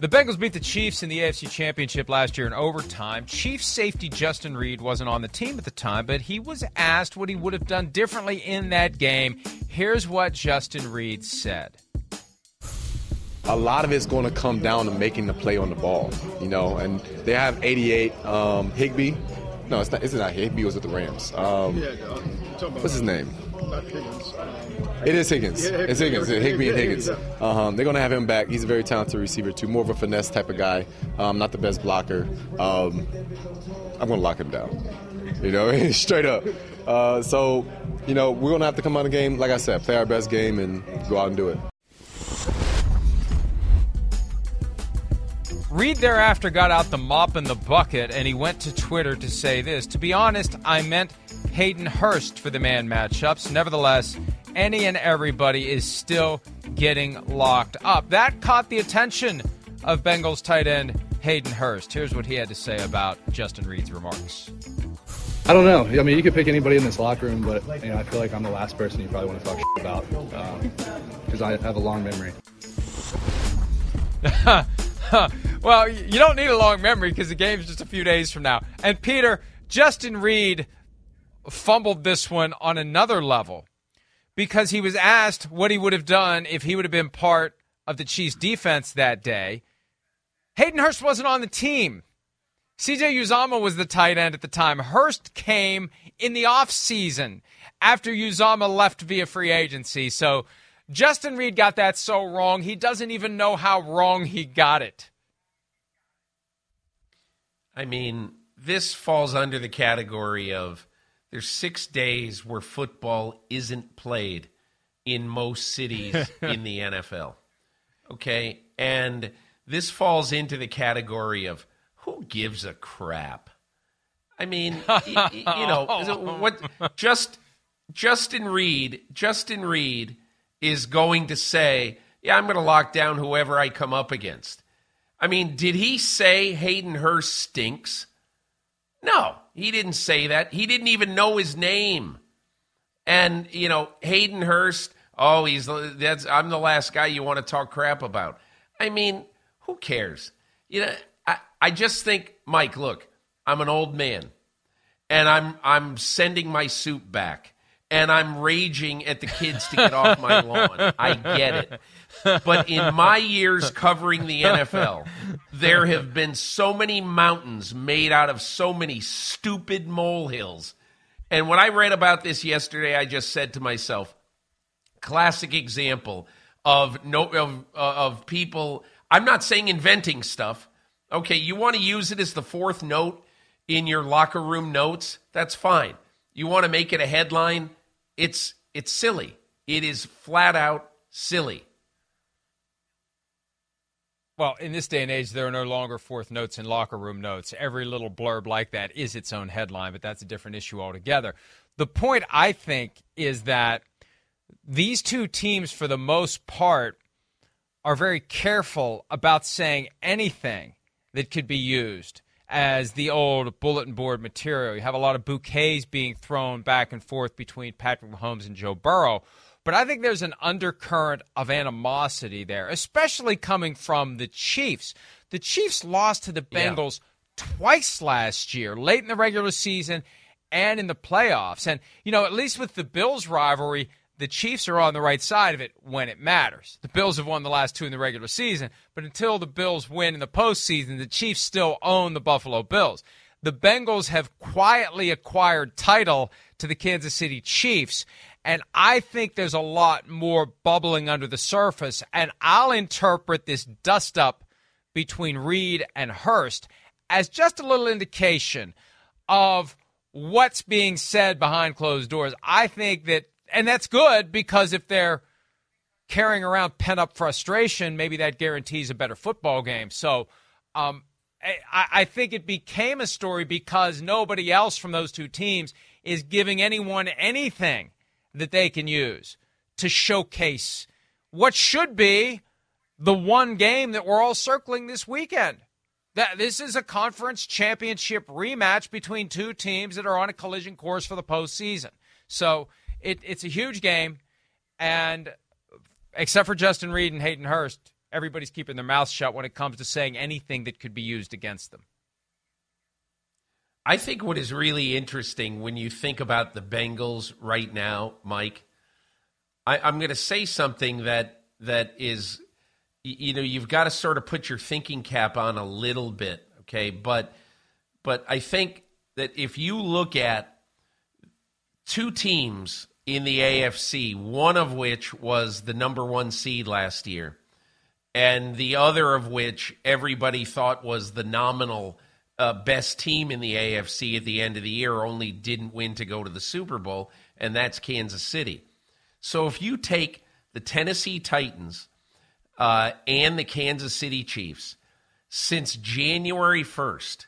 The Bengals beat the Chiefs in the AFC Championship last year in overtime. Chiefs safety Justin Reid wasn't on the team at the time, but he was asked what he would have done differently in that game. Here's what Justin Reid said. A lot of it's going to come down to making the play on the ball, you know, and they have 88 um, Higbee. No, it's not. It's not Higbee. Was with the Rams. Um, what's his name? It is Higgins. Yeah, it's Higgins. Higgins. Higbee and Higgins. Higgins, Um, they're going to have him back. He's a very talented receiver too. More of a finesse type of guy. Um, not the best blocker. Um, I'm going to lock him down. You know, straight up. Uh, so, you know, we're going to have to come out of the game, like I said, play our best game and go out and do it. Reid thereafter got out the mop and the bucket and he went to Twitter to say this. To be honest, I meant Hayden Hurst for the man matchups. Nevertheless, any and everybody is still getting locked up. That caught the attention of Bengals tight end Hayden Hurst. Here's what he had to say about Justin Reid's remarks. I don't know. I mean, you could pick anybody in this locker room, but you know, I feel like I'm the last person you probably want to talk about um, because I have a long memory. well, you don't need a long memory because the game's just a few days from now. And Peter, Justin Reid fumbled this one on another level because he was asked what he would have done if he would have been part of the Chiefs defense that day. Hayden Hurst wasn't on the team. CJ Uzomah was the tight end at the time. Hurst came in the offseason after Uzama left via free agency. So Justin Reid got that so wrong, he doesn't even know how wrong he got it. I mean, this falls under the category of there's six days where football isn't played in most cities in the NFL. Okay. And this falls into the category of who gives a crap? I mean, y- y- you know, what just Justin Reid, Justin Reid is going to say, "Yeah, I'm going to lock down whoever I come up against." I mean, did he say Hayden Hurst stinks? No, he didn't say that. He didn't even know his name. And, you know, Hayden Hurst, oh, he's that's I'm the last guy you want to talk crap about. I mean, who cares? You know, I, I just think, Mike, look, I'm an old man and I'm I'm sending my suit back and I'm raging at the kids to get off my lawn. I get it. But in my years covering the NFL, there have been so many mountains made out of so many stupid molehills. And when I read about this yesterday, I just said to myself, classic example of no of uh, of people I'm not saying inventing stuff. Okay, you want to use it as the fourth note in your locker room notes, that's fine. You want to make it a headline, it's it's silly. It is flat out silly. well, in this day and age, there are no longer fourth notes in locker room notes. Every little blurb like that is its own headline, but that's a different issue altogether. The point, I think, is that these two teams, for the most part, are very careful about saying anything that could be used as the old bulletin board material. You have a lot of bouquets being thrown back and forth between Patrick Mahomes and Joe Burrow. But I think there's an undercurrent of animosity there, especially coming from the Chiefs. The Chiefs lost to the Bengals yeah. twice last year, late in the regular season and in the playoffs. And, you know, at least with the Bills rivalry, the Chiefs are on the right side of it when it matters. The Bills have won the last two in the regular season, but until the Bills win in the postseason, the Chiefs still own the Buffalo Bills. The Bengals have quietly acquired title to the Kansas City Chiefs, and I think there's a lot more bubbling under the surface. And I'll interpret this dust up between Reid and Hurst as just a little indication of what's being said behind closed doors. I think that, and that's good because if they're carrying around pent up frustration, maybe that guarantees a better football game. So, um, I, I think it became a story because nobody else from those two teams is giving anyone anything that they can use to showcase what should be the one game that we're all circling this weekend. That this is a conference championship rematch between two teams that are on a collision course for the postseason. So it, it's a huge game, and except for Justin Reid and Hayden Hurst, everybody's keeping their mouths shut when it comes to saying anything that could be used against them. I think what is really interesting when you think about the Bengals right now, Mike, I, I'm going to say something that that is, you know, you've got to sort of put your thinking cap on a little bit, okay? But but I think that if you look at two teams in the AFC, one of which was the number one seed last year, and the other of which everybody thought was the nominal uh, best team in the AFC at the end of the year, only didn't win to go to the Super Bowl, and that's Kansas City. So if you take the Tennessee Titans uh, and the Kansas City Chiefs since January 1st,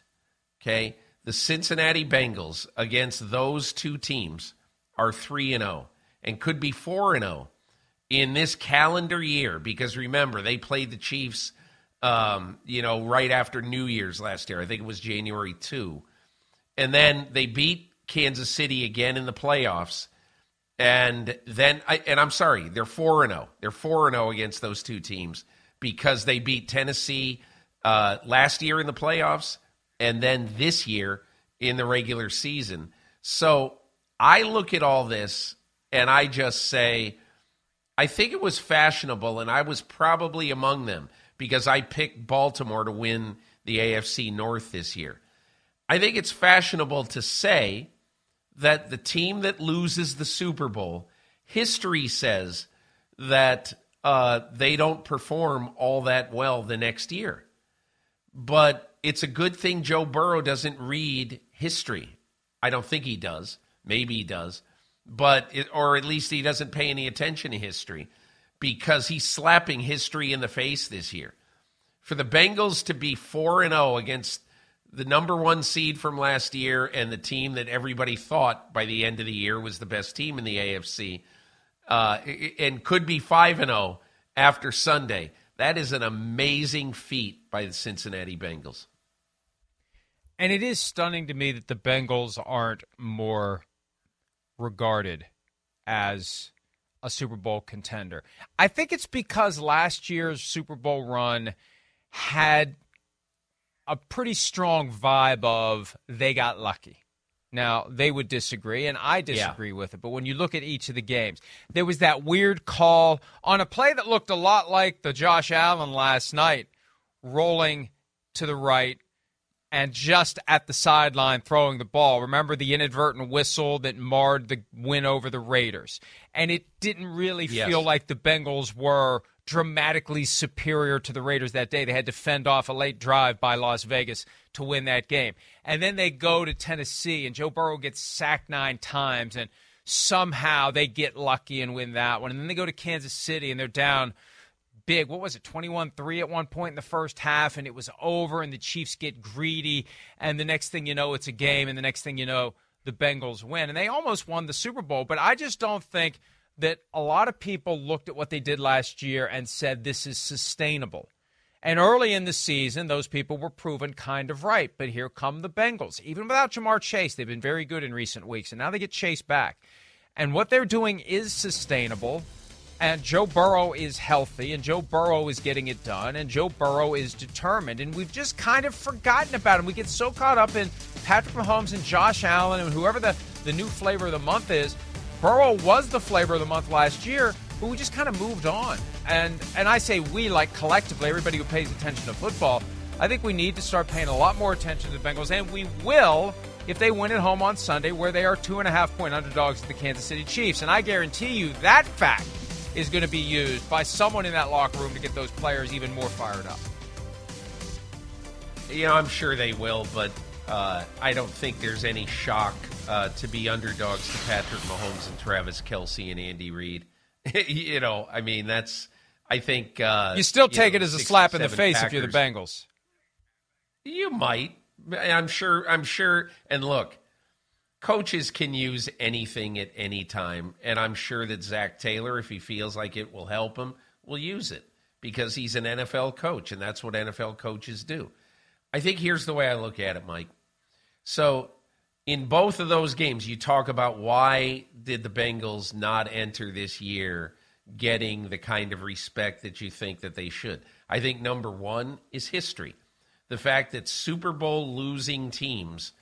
okay, the Cincinnati Bengals against those two teams are 3 and 0 and could be 4 and 0 in this calendar year because remember, they played the Chiefs um, you know, right after New Year's last year. I think it was January 2. And then they beat Kansas City again in the playoffs. And then, I, and I'm sorry, they're 4 and 0. They're 4 and 0 against those two teams because they beat Tennessee uh, last year in the playoffs and then this year in the regular season. So I look at all this and I just say, I think it was fashionable, and I was probably among them because I picked Baltimore to win the AFC North this year. I think it's fashionable to say that the team that loses the Super Bowl, history says that uh, they don't perform all that well the next year. But it's a good thing Joe Burrow doesn't read history. I don't think he does. Maybe he does. But it, or at least he doesn't pay any attention to history because he's slapping history in the face this year. For the Bengals to be 4 and 0 against the number 1 seed from last year and the team that everybody thought by the end of the year was the best team in the AFC uh, and could be 5 and 0 after Sunday. That is an amazing feat by the Cincinnati Bengals. And it is stunning to me that the Bengals aren't more regarded as a Super Bowl contender. I think it's because last year's Super Bowl run had a pretty strong vibe of they got lucky. Now, they would disagree, and I disagree yeah. with it. But when you look at each of the games, there was that weird call on a play that looked a lot like the Josh Allen last night, rolling to the right and just at the sideline throwing the ball. Remember the inadvertent whistle that marred the win over the Raiders. And it didn't really yes. feel like the Bengals were dramatically superior to the Raiders that day. They had to fend off a late drive by Las Vegas to win that game. And then they go to Tennessee and Joe Burrow gets sacked 9 times and somehow they get lucky and win that one. And then they go to Kansas City and they're down big. What was it, 21 3 at one point in the first half, and it was over, and the Chiefs get greedy. And the next thing you know, it's a game, and the next thing you know, the Bengals win. And they almost won the Super Bowl. But I just don't think that a lot of people looked at what they did last year and said this is sustainable. And early in the season, those people were proven kind of right. But here come the Bengals. Even without Ja'Marr Chase, they've been very good in recent weeks. And now they get Chase back. And what they're doing is sustainable. And Joe Burrow is healthy, and Joe Burrow is getting it done, and Joe Burrow is determined. And we've just kind of forgotten about him. We get so caught up in Patrick Mahomes and Josh Allen and whoever the, the new flavor of the month is. Burrow was the flavor of the month last year, but we just kind of moved on. And and I say we like collectively, everybody who pays attention to football. I think we need to start paying a lot more attention to the Bengals, and we will if they win at home on Sunday, where they are two and a half point underdogs to the Kansas City Chiefs. And I guarantee you that fact is going to be used by someone in that locker room to get those players even more fired up. You know, I'm sure they will, but uh, I don't think there's any shock uh, to be underdogs to Patrick Mahomes and Travis Kelce and Andy Reid. you know, I mean, that's. I think uh, you still take you know, it as a slap in the face Packers. if you're the Bengals. You might. I'm sure. I'm sure. And look, coaches can use anything at any time, and I'm sure that Zac Taylor, if he feels like it will help him, will use it because he's an NFL coach, and that's what NFL coaches do. I think here's the way I look at it, Mike. So in both of those games, you talk about why did the Bengals not enter this year getting the kind of respect that you think that they should. I think number one is history. The fact that Super Bowl losing teams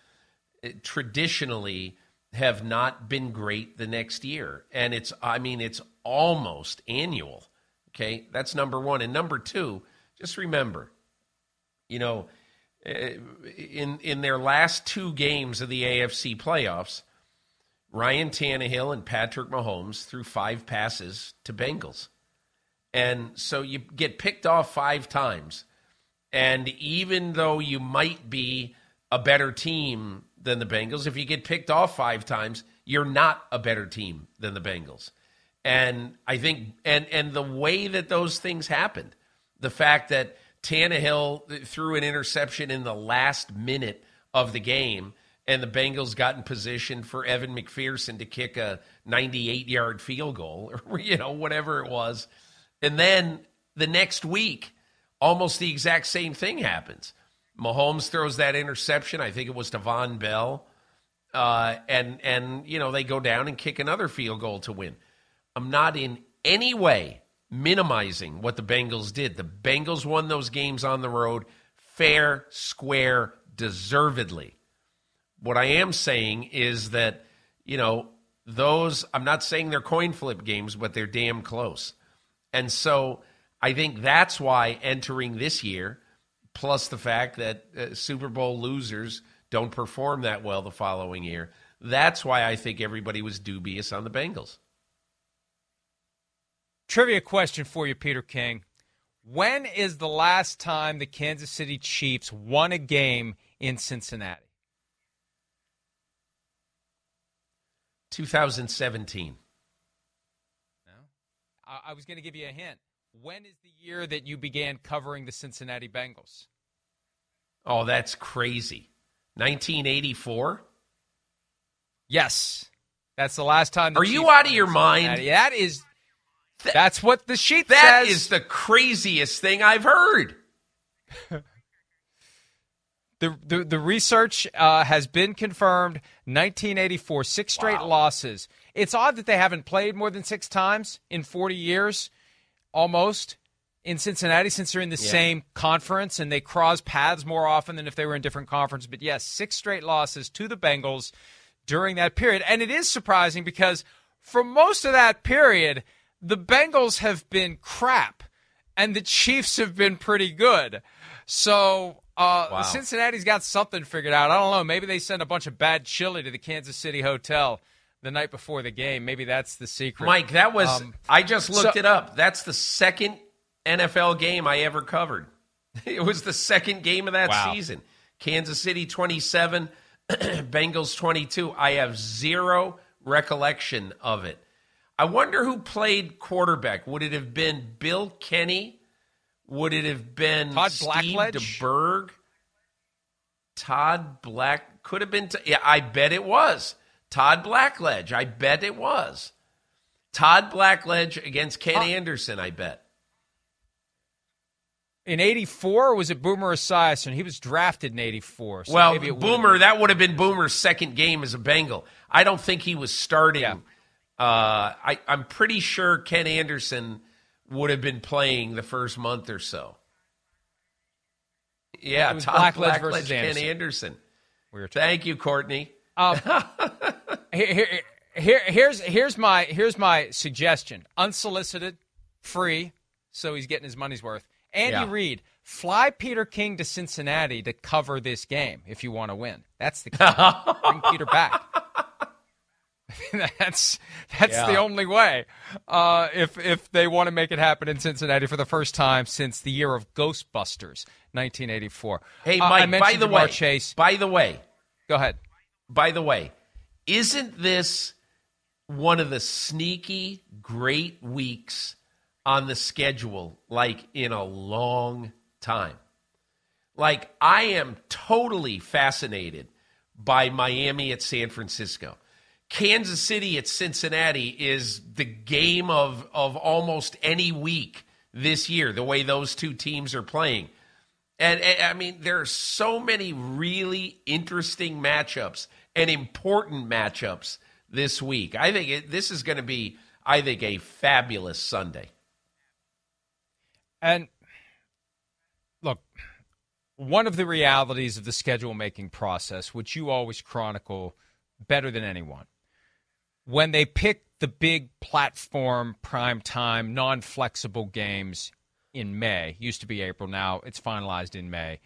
traditionally have not been great the next year. And it's, I mean, it's almost annual. Okay. That's number one. And number two, just remember, you know, eh, in in their last two games of the AFC playoffs, Ryan Tannehill and Patrick Mahomes threw five passes to Bengals. And so you get picked off five times. And even though you might be a better team than the Bengals, if you get picked off five times, you're not a better team than the Bengals. And I think and and the way that those things happened, the fact that Tannehill threw an interception in the last minute of the game, and the Bengals got in position for Evan McPherson to kick a 98 yard field goal, or, you know, whatever it was. And then the next week, almost the exact same thing happens. Mahomes throws that interception. I think it was to Vonn Bell. Uh, and, and, you know, they go down and kick another field goal to win. I'm not in any way minimizing what the Bengals did. The Bengals won those games on the road fair, square, deservedly. What I am saying is that, you know, those, I'm not saying they're coin flip games, but they're damn close. And so I think that's why entering this year, plus the fact that uh, Super Bowl losers don't perform that well the following year, that's why I think everybody was dubious on the Bengals. Trivia question for you, Peter King. When is the last time the Kansas City Chiefs won a game in Cincinnati? 2017. No. I, I was going to give you a hint. When is the year that you began covering the Cincinnati Bengals? Oh, that's crazy. 1984? Yes. That's the last time. Are Chiefs you out of your mind? That is that's what the sheet That says. is the craziest thing I've heard. the, the, the research uh, has been confirmed 1984, six straight wow. losses. It's odd that they haven't played more than six times in 40 years, almost, in Cincinnati since they're in the yeah. same conference and they cross paths more often than if they were in different conferences. But yes, six straight losses to the Bengals during that period. And it is surprising because for most of that period – the Bengals have been crap and the Chiefs have been pretty good. So uh, wow. Cincinnati's got something figured out. I don't know. Maybe they send a bunch of bad chili to the Kansas City hotel the night before the game. Maybe that's the secret. Mike, that was um, I just looked so, it up. That's the second NFL game I ever covered. It was the second game of that wow. season. Kansas City 27, Bengals 22. I have zero recollection of it. I wonder who played quarterback. Would it have been Bill Kenney? Would it have been Todd Steve Blackledge? DeBerg? Todd Black could have been. T- yeah, I bet it was Todd Blackledge. I bet it was Todd Blackledge against Ken Uh, Anderson. I bet. In 84, or was it Boomer Esiason? He was drafted in 84. So well, Boomer, been- that would have been Boomer's second game as a Bengal. I don't think he was starting. Yeah. Uh, I, I'm pretty sure Ken Anderson would have been playing the first month or so. Yeah, Todd Blackledge Blackledge, versus Ken Anderson. Anderson. Weird. Thank you, Courtney. Um, here, here, here, here's here's my here's my suggestion: unsolicited, free, so he's getting his money's worth. Andy Yeah. Reid, fly Peter King to Cincinnati to cover this game if you want to win. That's the key. Bring Peter back. that's that's the only way. Uh, if if they want to make it happen in Cincinnati for the first time since the year of Ghostbusters, 1984. Hey, Uh, Mike. by the way, Chase. by the way, Go ahead. By the way, isn't this one of the sneaky great weeks on the schedule like in a long time? Like I am totally fascinated by Miami at San Francisco. Kansas City at Cincinnati is the game of of almost any week this year the way those two teams are playing. And, and, I mean, there are so many really interesting matchups and important matchups this week. I think it, this is going to be, I think, a fabulous Sunday. And look, one of the realities of the schedule making process, which you always chronicle better than anyone, when they pick the big platform, prime time, non flexible games in May, used to be April, now it's finalized in May,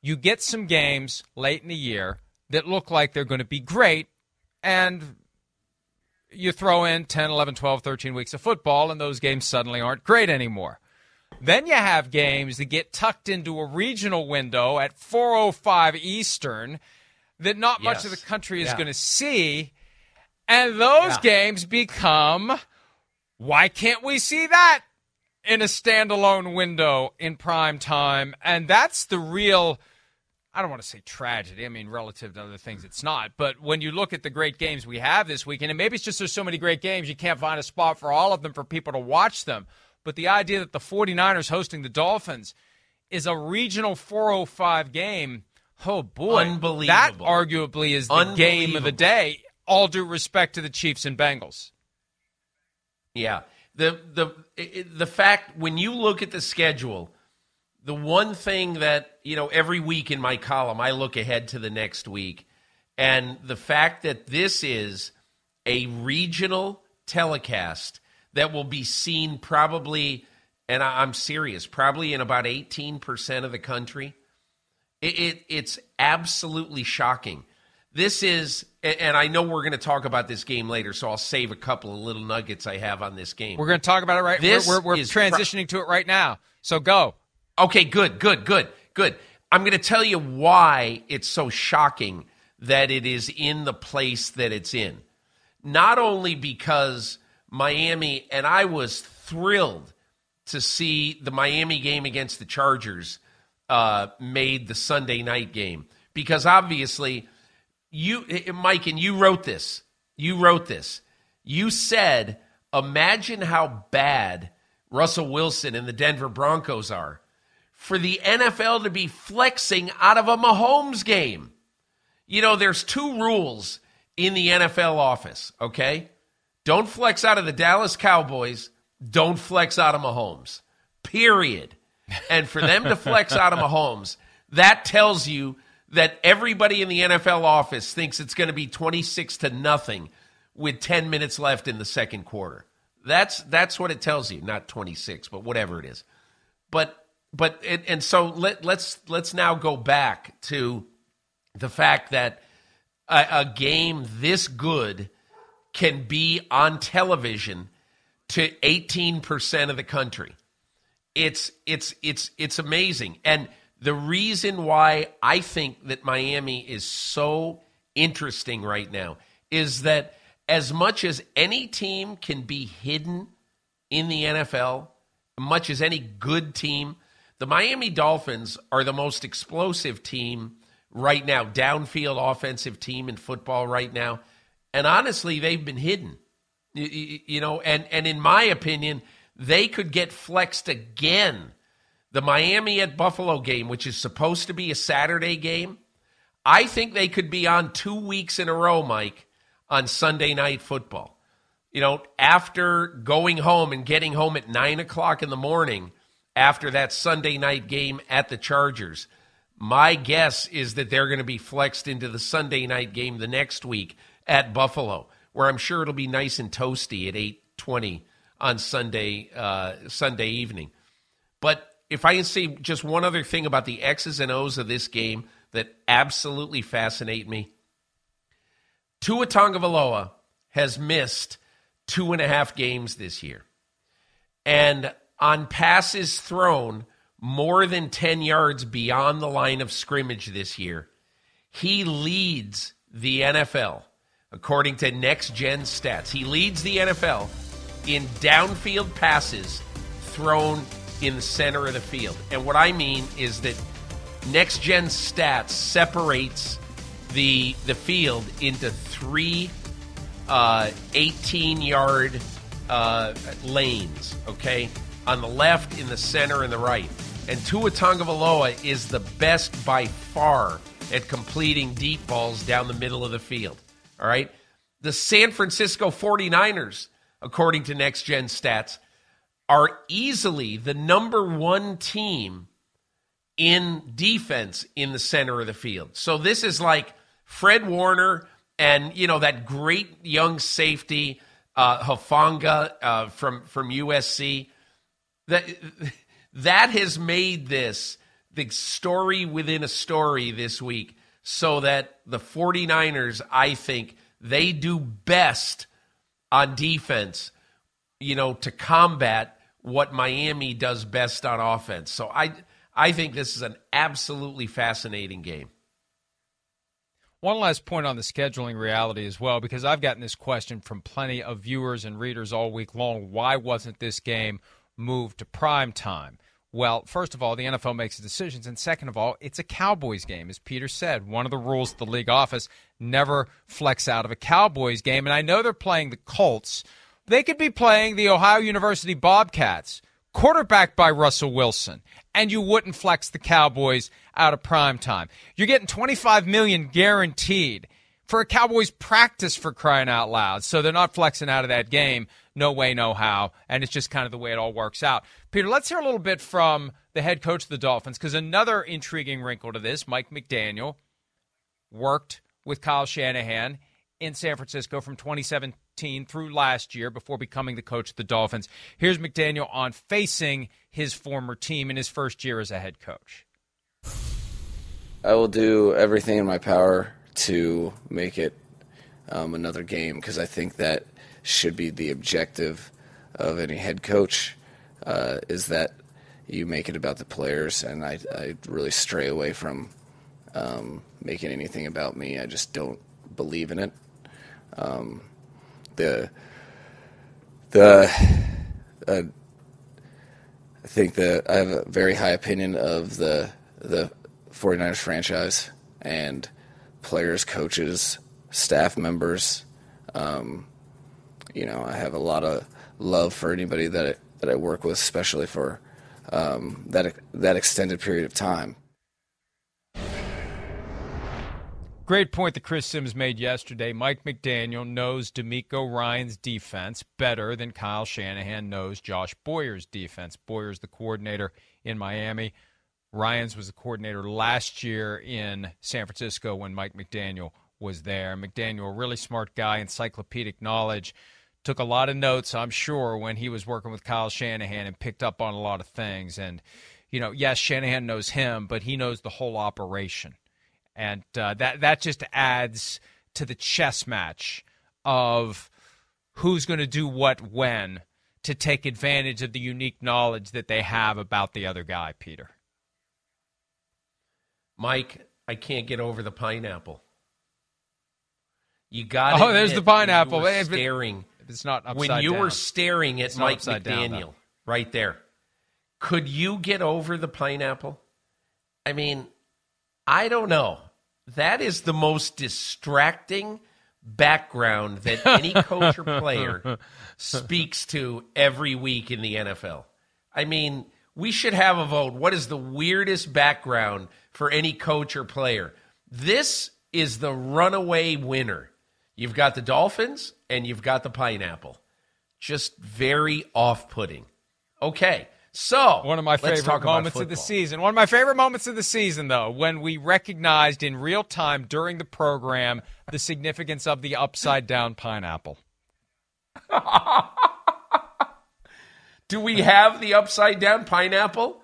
you get some games late in the year that look like they're going to be great, and you throw in 10, 11, 12, 13 weeks of football, and those games suddenly aren't great anymore. Then you have games that get tucked into a regional window at 4:05 Eastern that not much of the country is Yeah. going to see, and those Yeah. games become why can't we see that in a standalone window in prime time? And that's the real I don't want to say tragedy. I mean, relative to other things, it's not. But when you look at the great games we have this weekend, and maybe it's just there's so many great games, you can't find a spot for all of them for people to watch them. But the idea that the 49ers hosting the Dolphins is a regional 405 game, oh boy. That arguably is the game of the day, all due respect to the Chiefs and Bengals. Yeah. The the it- the fact when you look at the schedule, the one thing that, you know, every week in my column I look ahead to the next week and the fact that this is a regional telecast that will be seen probably and I- I'm serious, probably in about 18% of the country. It it's absolutely shocking. This is, a- and I know we're going to talk about this game later, so I'll save a couple of little nuggets I have on this game. We're going to talk about it right This We're, we're, we're is pro- transitioning to it right now. So go. Okay, good, good, good, good. I'm going to tell you why it's so shocking that it is in the place that it's in. Not only because Miami, and I was thrilled to see the Miami game against the Chargers uh, made the Sunday night game because obviously you, eh, Mike, and you wrote this. You wrote this. You said, imagine how bad Russell Wilson and the Denver Broncos are for the NFL to be flexing out of a Mahomes game. You know, there's two rules in the NFL office, okay? Don't flex out of the Dallas Cowboys, don't flex out of Mahomes. Period. And for them to flex out of Mahomes, that tells you that everybody in the NFL office thinks it's going to be 26 to nothing with 10 minutes left in the second quarter. That's that's what it tells you, not 26, but whatever it is. But but and, and so let let's let's now go back to the fact that a, a game this good can be on television to 18% of the country. It's it's it's it's amazing. And the reason why I think that Miami is so interesting right now is that as much as any team can be hidden in the NFL, as much as any good team, the Miami Dolphins are the most explosive team right now, downfield offensive team in football right now. And honestly, they've been hidden. You, you know, and, and in my opinion, they could get flexed again. The Miami at Buffalo game, which is supposed to be a Saturday game, I think they could be on two weeks in a row, Mike, on Sunday night football. You know, after going home and getting home at nine o'clock in the morning after that Sunday night game at the Chargers, my guess is that they're going to be flexed into the Sunday night game the next week at Buffalo, where I'm sure it'll be nice and toasty at eight twenty on Sunday uh, Sunday evening. But if I can say just one other thing about the X's and O's of this game that absolutely fascinate me, Tua Tagovailoa has missed two and a half games this year, and on passes thrown more than ten yards beyond the line of scrimmage this year, he leads the NFL according to Next Gen Stats. He leads the NFL in downfield passes thrown in the center of the field. And what I mean is that Next Gen Stats separates the the field into three uh, 18 yard uh, lanes. Okay, on the left, in the center, and the right. And Tua Tagovailoa is the best by far at completing deep balls down the middle of the field. All right, the San Francisco 49ers according to Next Gen Stats, are easily the number one team in defense in the center of the field. So this is like Fred Warner and you know that great young safety uh, Hufanga uh, from from USC. That that has made this the story within a story this week, so that the 49ers, I think, they do best on defense, you know, to combat what Miami does best on offense. So I I think this is an absolutely fascinating game. One last point on the scheduling reality as well, because I've gotten this question from plenty of viewers and readers all week long. Why wasn't this game moved to prime time? Well, first of all, the NFL makes the decisions, and second of all, it's a Cowboys game, as Peter said. One of the rules of the league office never flex out of a Cowboys game, and I know they're playing the Colts. They could be playing the Ohio University Bobcats, quarterbacked by Russell Wilson, and you wouldn't flex the Cowboys out of prime time. You're getting 25 million guaranteed for a Cowboys practice for crying out loud. So they're not flexing out of that game. No way, no how. And it's just kind of the way it all works out. Peter, let's hear a little bit from the head coach of the Dolphins because another intriguing wrinkle to this Mike McDaniel worked with Kyle Shanahan in San Francisco from 2017 through last year before becoming the coach of the Dolphins. Here's McDaniel on facing his former team in his first year as a head coach. I will do everything in my power to make it um, another game because I think that should be the objective of any head coach uh, is that you make it about the players, and I, I really stray away from um, making anything about me. I just don't believe in it. Um, the the uh, I think that I have a very high opinion of the the 49ers franchise and players, coaches, staff members. Um, you know, I have a lot of love for anybody that I, that I work with, especially for um, that that extended period of time. Great point that Chris Sims made yesterday. Mike McDaniel knows DeMeco Ryans' defense better than Kyle Shanahan knows Josh Boyer's defense. Boyer's the coordinator in Miami. Ryans was the coordinator last year in San Francisco when Mike McDaniel was there. McDaniel, a really smart guy, encyclopedic knowledge, took a lot of notes, I'm sure, when he was working with Kyle Shanahan and picked up on a lot of things. And, you know, yes, Shanahan knows him, but he knows the whole operation. And uh, that, that just adds to the chess match of who's going to do what when to take advantage of the unique knowledge that they have about the other guy, Peter. Mike, I can't get over the pineapple. You got. Oh, there's the pineapple. When you were If it- staring. if it's not when you down. were staring at Mike upside down, McDaniel right there. Could you get over the pineapple? I mean, I don't know. That is the most distracting background that any coach or player speaks to every week in the NFL. I mean, we should have a vote. What is the weirdest background for any coach or player? This is the runaway winner. You've got the Dolphins and you've got the pineapple. Just very off putting. Okay. So, One of my favorite moments of the season. One of my favorite moments of the season, though, when we recognized in real time during the program the significance of the upside down pineapple. Do we have the upside down pineapple?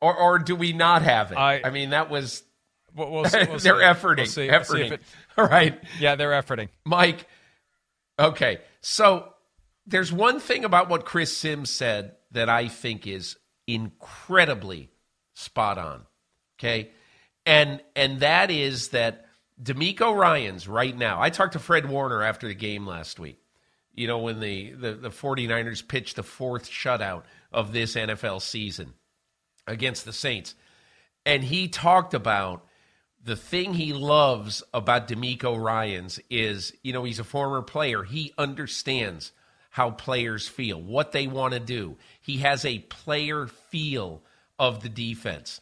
Or, or do we not have it? I- I, mean, that was. We'll, we'll see, we'll they're We'll efforting. we'll see if efforting. it- All right. yeah, they're efforting. Mike. Okay. So there's one thing about what Chris Sims said that I think is incredibly spot on. Okay. And and that is that DeMeco Ryans right now. I talked to Fred Warner after the game last week. You know, when the, the, the 49ers pitched the fourth shutout of this NFL season against the Saints. And he talked about the thing he loves about DeMeco Ryans is, you know, he's a former player. He understands how players feel, what they want to do. He has a player feel of the defense.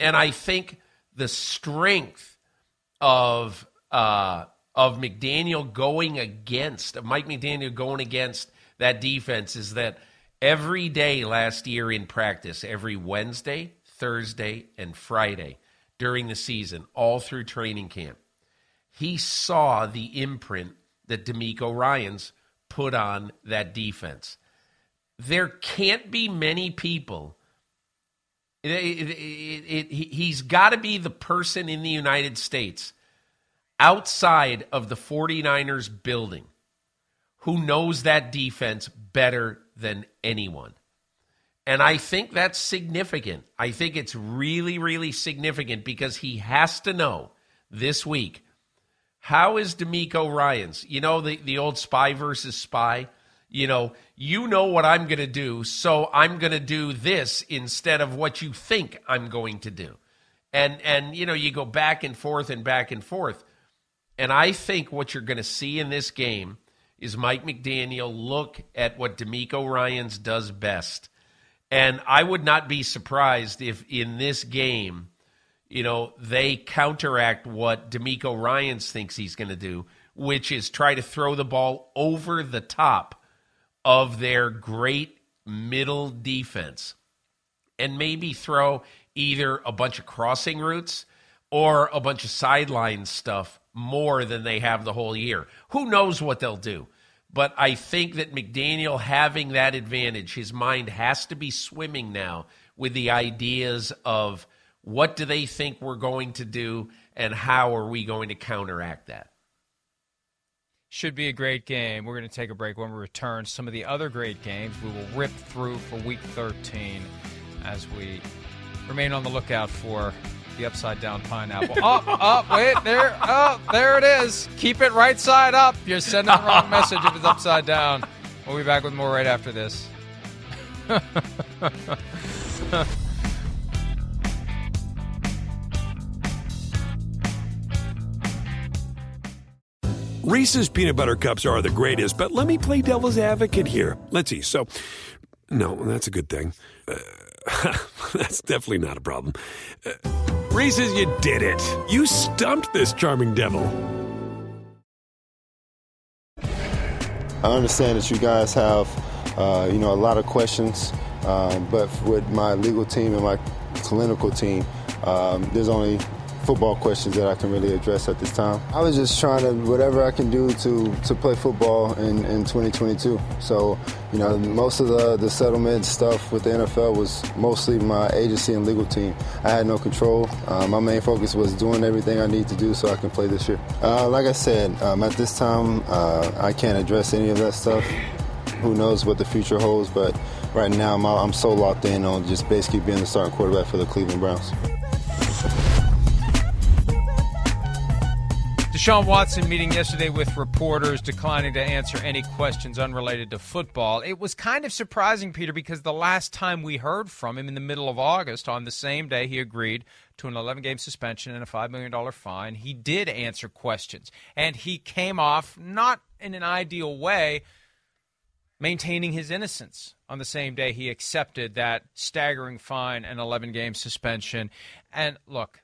And I think the strength of uh, of McDaniel going against of Mike McDaniel going against that defense is that every day last year in practice, every Wednesday, Thursday, and Friday during the season, all through training camp, he saw the imprint that DeMeco Ryans put on that defense. There can't be many people. It, it, it, he's got to be the person in the United States outside of the 49ers building who knows that defense better than anyone. And I think that's significant. I think it's really, really significant because he has to know this week how is DeMeco Ryans? You know, the, the old spy versus spy? You know, you know what I'm going to do, so I'm going to do this instead of what you think I'm going to do. And, and, you know, you go back and forth and back and forth. And I think what you're going to see in this game is Mike McDaniel look at what DeMeco Ryans does best. And I would not be surprised if in this game, you know, they counteract what DeMeco Ryans thinks he's going to do, which is try to throw the ball over the top of their great middle defense and maybe throw either a bunch of crossing routes or a bunch of sideline stuff more than they have the whole year. Who knows what they'll do? But I think that McDaniel having that advantage, his mind has to be swimming now with the ideas of what do they think we're going to do and how are we going to counteract that. Should be a great game. We're going to take a break when we return. Some of the other great games we will rip through for week 13 as we remain on the lookout for the upside down pineapple. up, up, wait, there, oh, there it is. Keep it right side up. You're sending the wrong message if it's upside down. We'll be back with more right after this. Reese's peanut butter cups are the greatest, but let me play devil's advocate here. Let's see. So, no, that's a good thing. Uh, that's definitely not a problem. Uh, Reese's, you did it. You stumped this charming devil. I understand that you guys have, uh, you know, a lot of questions, um, but with my legal team and my clinical team, um, there's only football questions that I can really address at this time. I was just trying to whatever I can do to to play football in, in 2022. So, you know, most of the the settlement stuff with the NFL was mostly my agency and legal team. I had no control. Uh, my main focus was doing everything I need to do so I can play this year. Uh, like I said, um, at this time, uh, I can't address any of that stuff. Who knows what the future holds? But right now, I'm, I'm so locked in on just basically being the starting quarterback for the Cleveland Browns. Deshaun Watson meeting yesterday with reporters, declining to answer any questions unrelated to football. It was kind of surprising, Peter, because the last time we heard from him in the middle of August, on the same day he agreed to an 11 game suspension and a $5 million fine, he did answer questions. And he came off not in an ideal way, maintaining his innocence on the same day he accepted that staggering fine and 11 game suspension. And look,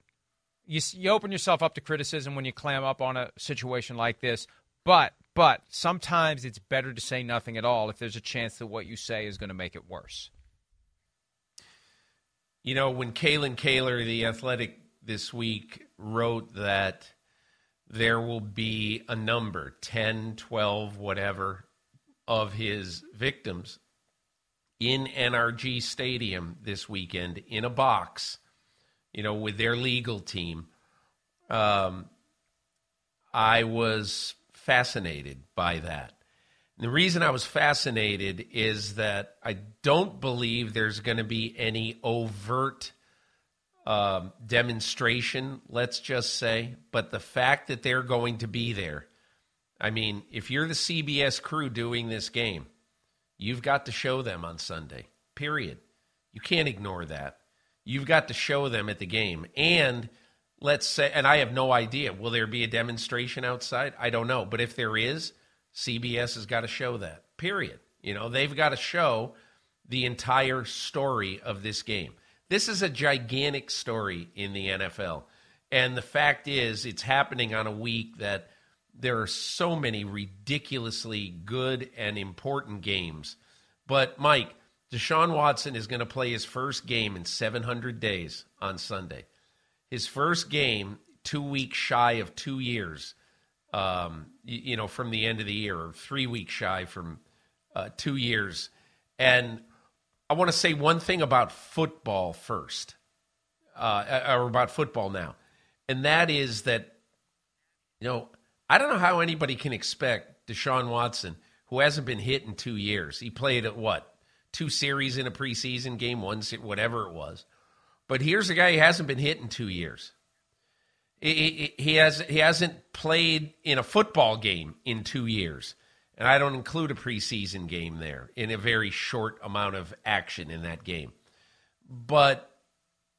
you, you open yourself up to criticism when you clam up on a situation like this. But but sometimes it's better to say nothing at all if there's a chance that what you say is going to make it worse. You know, when Kalyn Kahler, the athletic this week, wrote that there will be a number 10, 12, whatever of his victims in NRG Stadium this weekend in a box you know, with their legal team. Um, I was fascinated by that. And the reason I was fascinated is that I don't believe there's going to be any overt um, demonstration, let's just say, but the fact that they're going to be there. I mean, if you're the CBS crew doing this game, you've got to show them on Sunday, period. You can't ignore that. You've got to show them at the game. And let's say, and I have no idea, will there be a demonstration outside? I don't know. But if there is, CBS has got to show that, period. You know, they've got to show the entire story of this game. This is a gigantic story in the NFL. And the fact is, it's happening on a week that there are so many ridiculously good and important games. But, Mike, Deshaun Watson is going to play his first game in 700 days on Sunday. His first game, two weeks shy of two years, um, you, you, know, from the end of the year, or three weeks shy from uh, two years. And I want to say one thing about football first, uh, or about football now, and that is that, you know, I don't know how anybody can expect Deshaun Watson, who hasn't been hit in two years. He played at what two series in a preseason game, one whatever it was. But here's a guy who hasn't been hit in two years. He has he hasn't played in a football game in two years, and I don't include a preseason game there in a very short amount of action in that game. But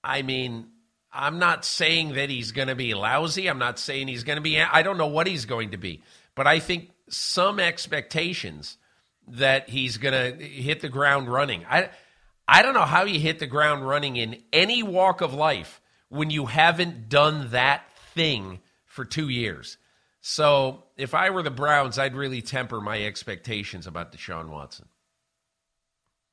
I mean, I'm not saying that he's going to be lousy. I'm not saying he's going to be. I don't know what he's going to be, but I think some expectations that he's going to hit the ground running. I I don't know how you hit the ground running in any walk of life when you haven't done that thing for 2 years. So, if I were the Browns, I'd really temper my expectations about Deshaun Watson.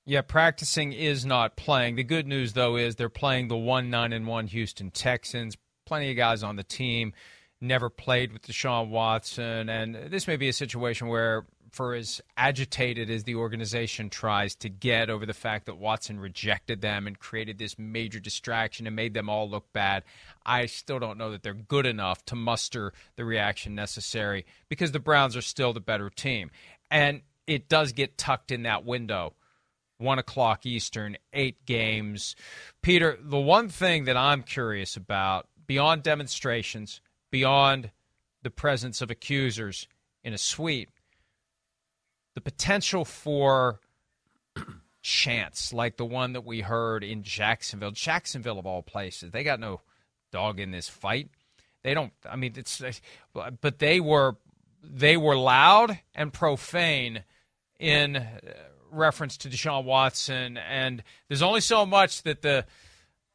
Yeah, practicing is not playing. The good news though is they're playing the 1 9 and 1 Houston Texans. Plenty of guys on the team never played with Deshaun Watson and this may be a situation where for as agitated as the organization tries to get over the fact that Watson rejected them and created this major distraction and made them all look bad, I still don't know that they're good enough to muster the reaction necessary because the Browns are still the better team. And it does get tucked in that window. One o'clock Eastern, eight games. Peter, the one thing that I'm curious about, beyond demonstrations, beyond the presence of accusers in a suite, the potential for chance like the one that we heard in Jacksonville. Jacksonville of all places, they got no dog in this fight. They don't. I mean, it's but they were they were loud and profane in reference to Deshaun Watson, and there's only so much that the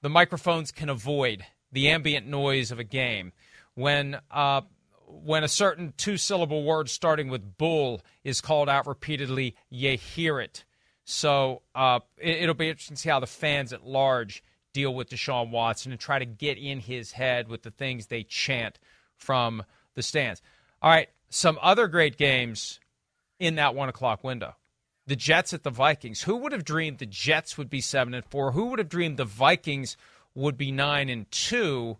the microphones can avoid the ambient noise of a game when. Uh, when a certain two syllable word starting with bull is called out repeatedly, you hear it. So uh, it, will be interesting to see how the fans at large deal with Deshaun Watson and try to get in his head with the things they chant from the stands. All right, some other great games in that one o'clock window. The Jets at the Vikings. Who would have dreamed the Jets would be seven and four? Who would have dreamed the Vikings would be nine and two?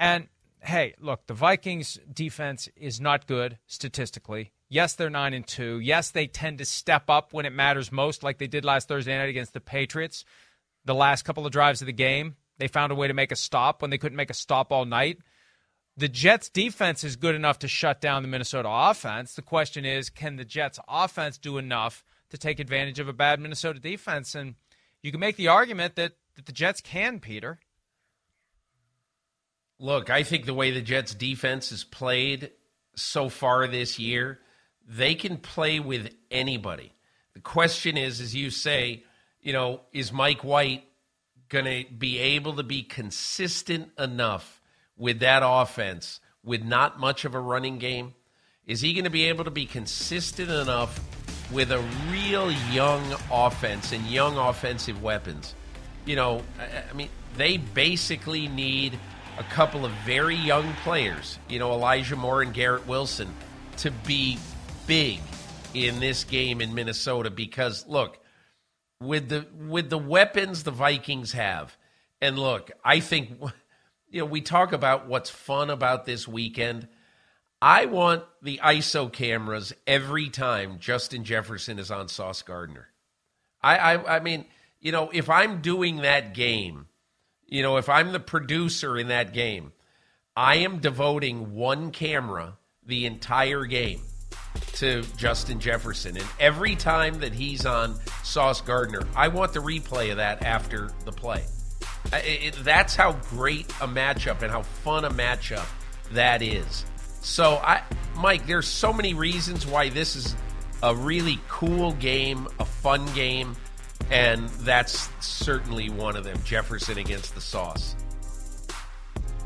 And hey, look, the Vikings defense is not good statistically. Yes, they're 9 and 2. Yes, they tend to step up when it matters most like they did last Thursday night against the Patriots. The last couple of drives of the game, they found a way to make a stop when they couldn't make a stop all night. the Jets defense is good enough to shut down the Minnesota offense. The question is, can the Jets offense do enough to take advantage of a bad Minnesota defense? And you can make the argument that, that the Jets can, Peter. Look, I think the way the Jets defense has played so far this year, they can play with anybody. The question is, as you say, you know, is Mike White going to be able to be consistent enough with that offense with not much of a running game? Is he going to be able to be consistent enough with a real young offense and young offensive weapons? You know, I mean, they basically need a couple of very young players, you know, Elijah Moore and Garrett Wilson, to be big in this game in Minnesota because look, with the with the weapons the Vikings have, and look, I think you know, we talk about what's fun about this weekend. I want the ISO cameras every time Justin Jefferson is on Sauce Gardner. I, I, I mean, you know, if I'm doing that game, you know, if I'm the producer in that game, I am devoting one camera the entire game to Justin Jefferson. And every time that he's on Sauce Gardner, I want the replay of that after the play. It, it, that's how great a matchup and how fun a matchup that is. So, I, Mike, there's so many reasons why this is a really cool game, a fun game, and that's certainly one of them. Jefferson against the Sauce.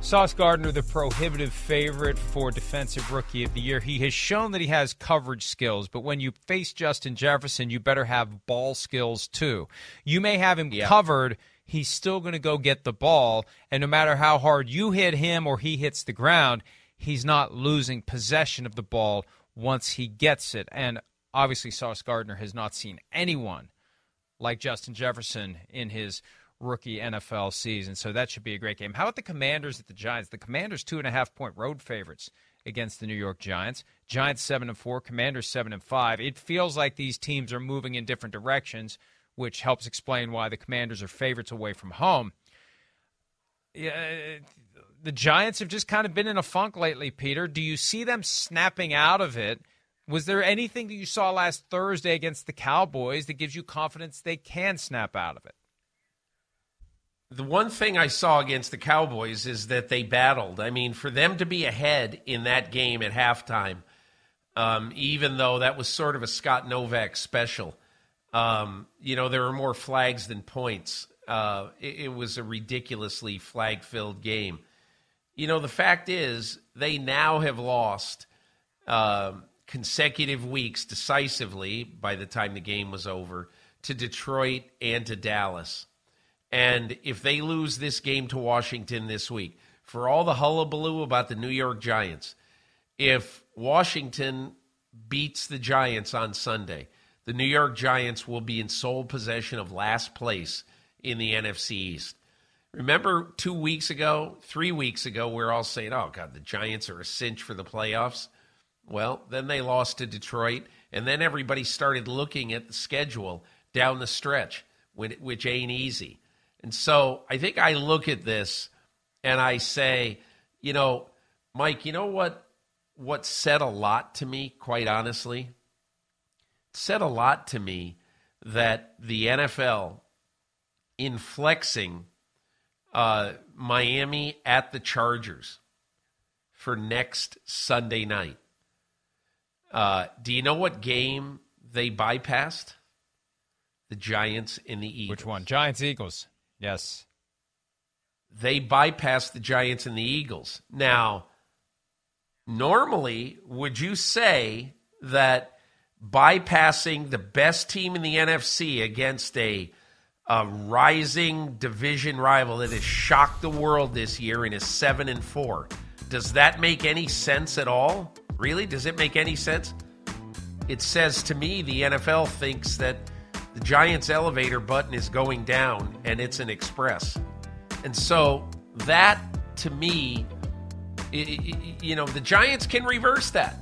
Sauce Gardner, the prohibitive favorite for Defensive Rookie of the Year. He has shown that he has coverage skills, but when you face Justin Jefferson, you better have ball skills too. You may have him yeah. covered, he's still going to go get the ball, and no matter how hard you hit him or he hits the ground, he's not losing possession of the ball once he gets it. And obviously, Sauce Gardner has not seen anyone like Justin Jefferson in his rookie NFL season. So that should be a great game. How about the Commanders at the Giants? The Commanders two and a half point road favorites against the New York Giants. Giants seven and four, Commanders seven and five. It feels like these teams are moving in different directions, which helps explain why the Commanders are favorites away from home. Yeah, the Giants have just kind of been in a funk lately, Peter. Do you see them snapping out of it? Was there anything that you saw last Thursday against the Cowboys that gives you confidence they can snap out of it? The one thing I saw against the Cowboys is that they battled. I mean, for them to be ahead in that game at halftime, um, even though that was sort of a Scott Novak special, um, you know, there were more flags than points. Uh, it, it was a ridiculously flag filled game. You know, the fact is, they now have lost uh, consecutive weeks decisively by the time the game was over to Detroit and to Dallas. And if they lose this game to Washington this week, for all the hullabaloo about the New York Giants, if Washington beats the Giants on Sunday, the New York Giants will be in sole possession of last place in the NFC East. Remember two weeks ago, three weeks ago, we are all saying, oh, God, the Giants are a cinch for the playoffs. Well, then they lost to Detroit, and then everybody started looking at the schedule down the stretch, which ain't easy. And so I think I look at this and I say, you know, Mike, you know what what said a lot to me, quite honestly? Said a lot to me that the NFL in flexing uh, Miami at the Chargers for next Sunday night. Uh, do you know what game they bypassed? The Giants and the Eagles. Which one? Giants Eagles. Yes. They bypassed the Giants and the Eagles. Now, normally, would you say that bypassing the best team in the NFC against a, a rising division rival that has shocked the world this year and is 7 and 4, does that make any sense at all? Really? Does it make any sense? It says to me the NFL thinks that the Giants elevator button is going down and it's an express. And so that to me, it, it, you know, the Giants can reverse that.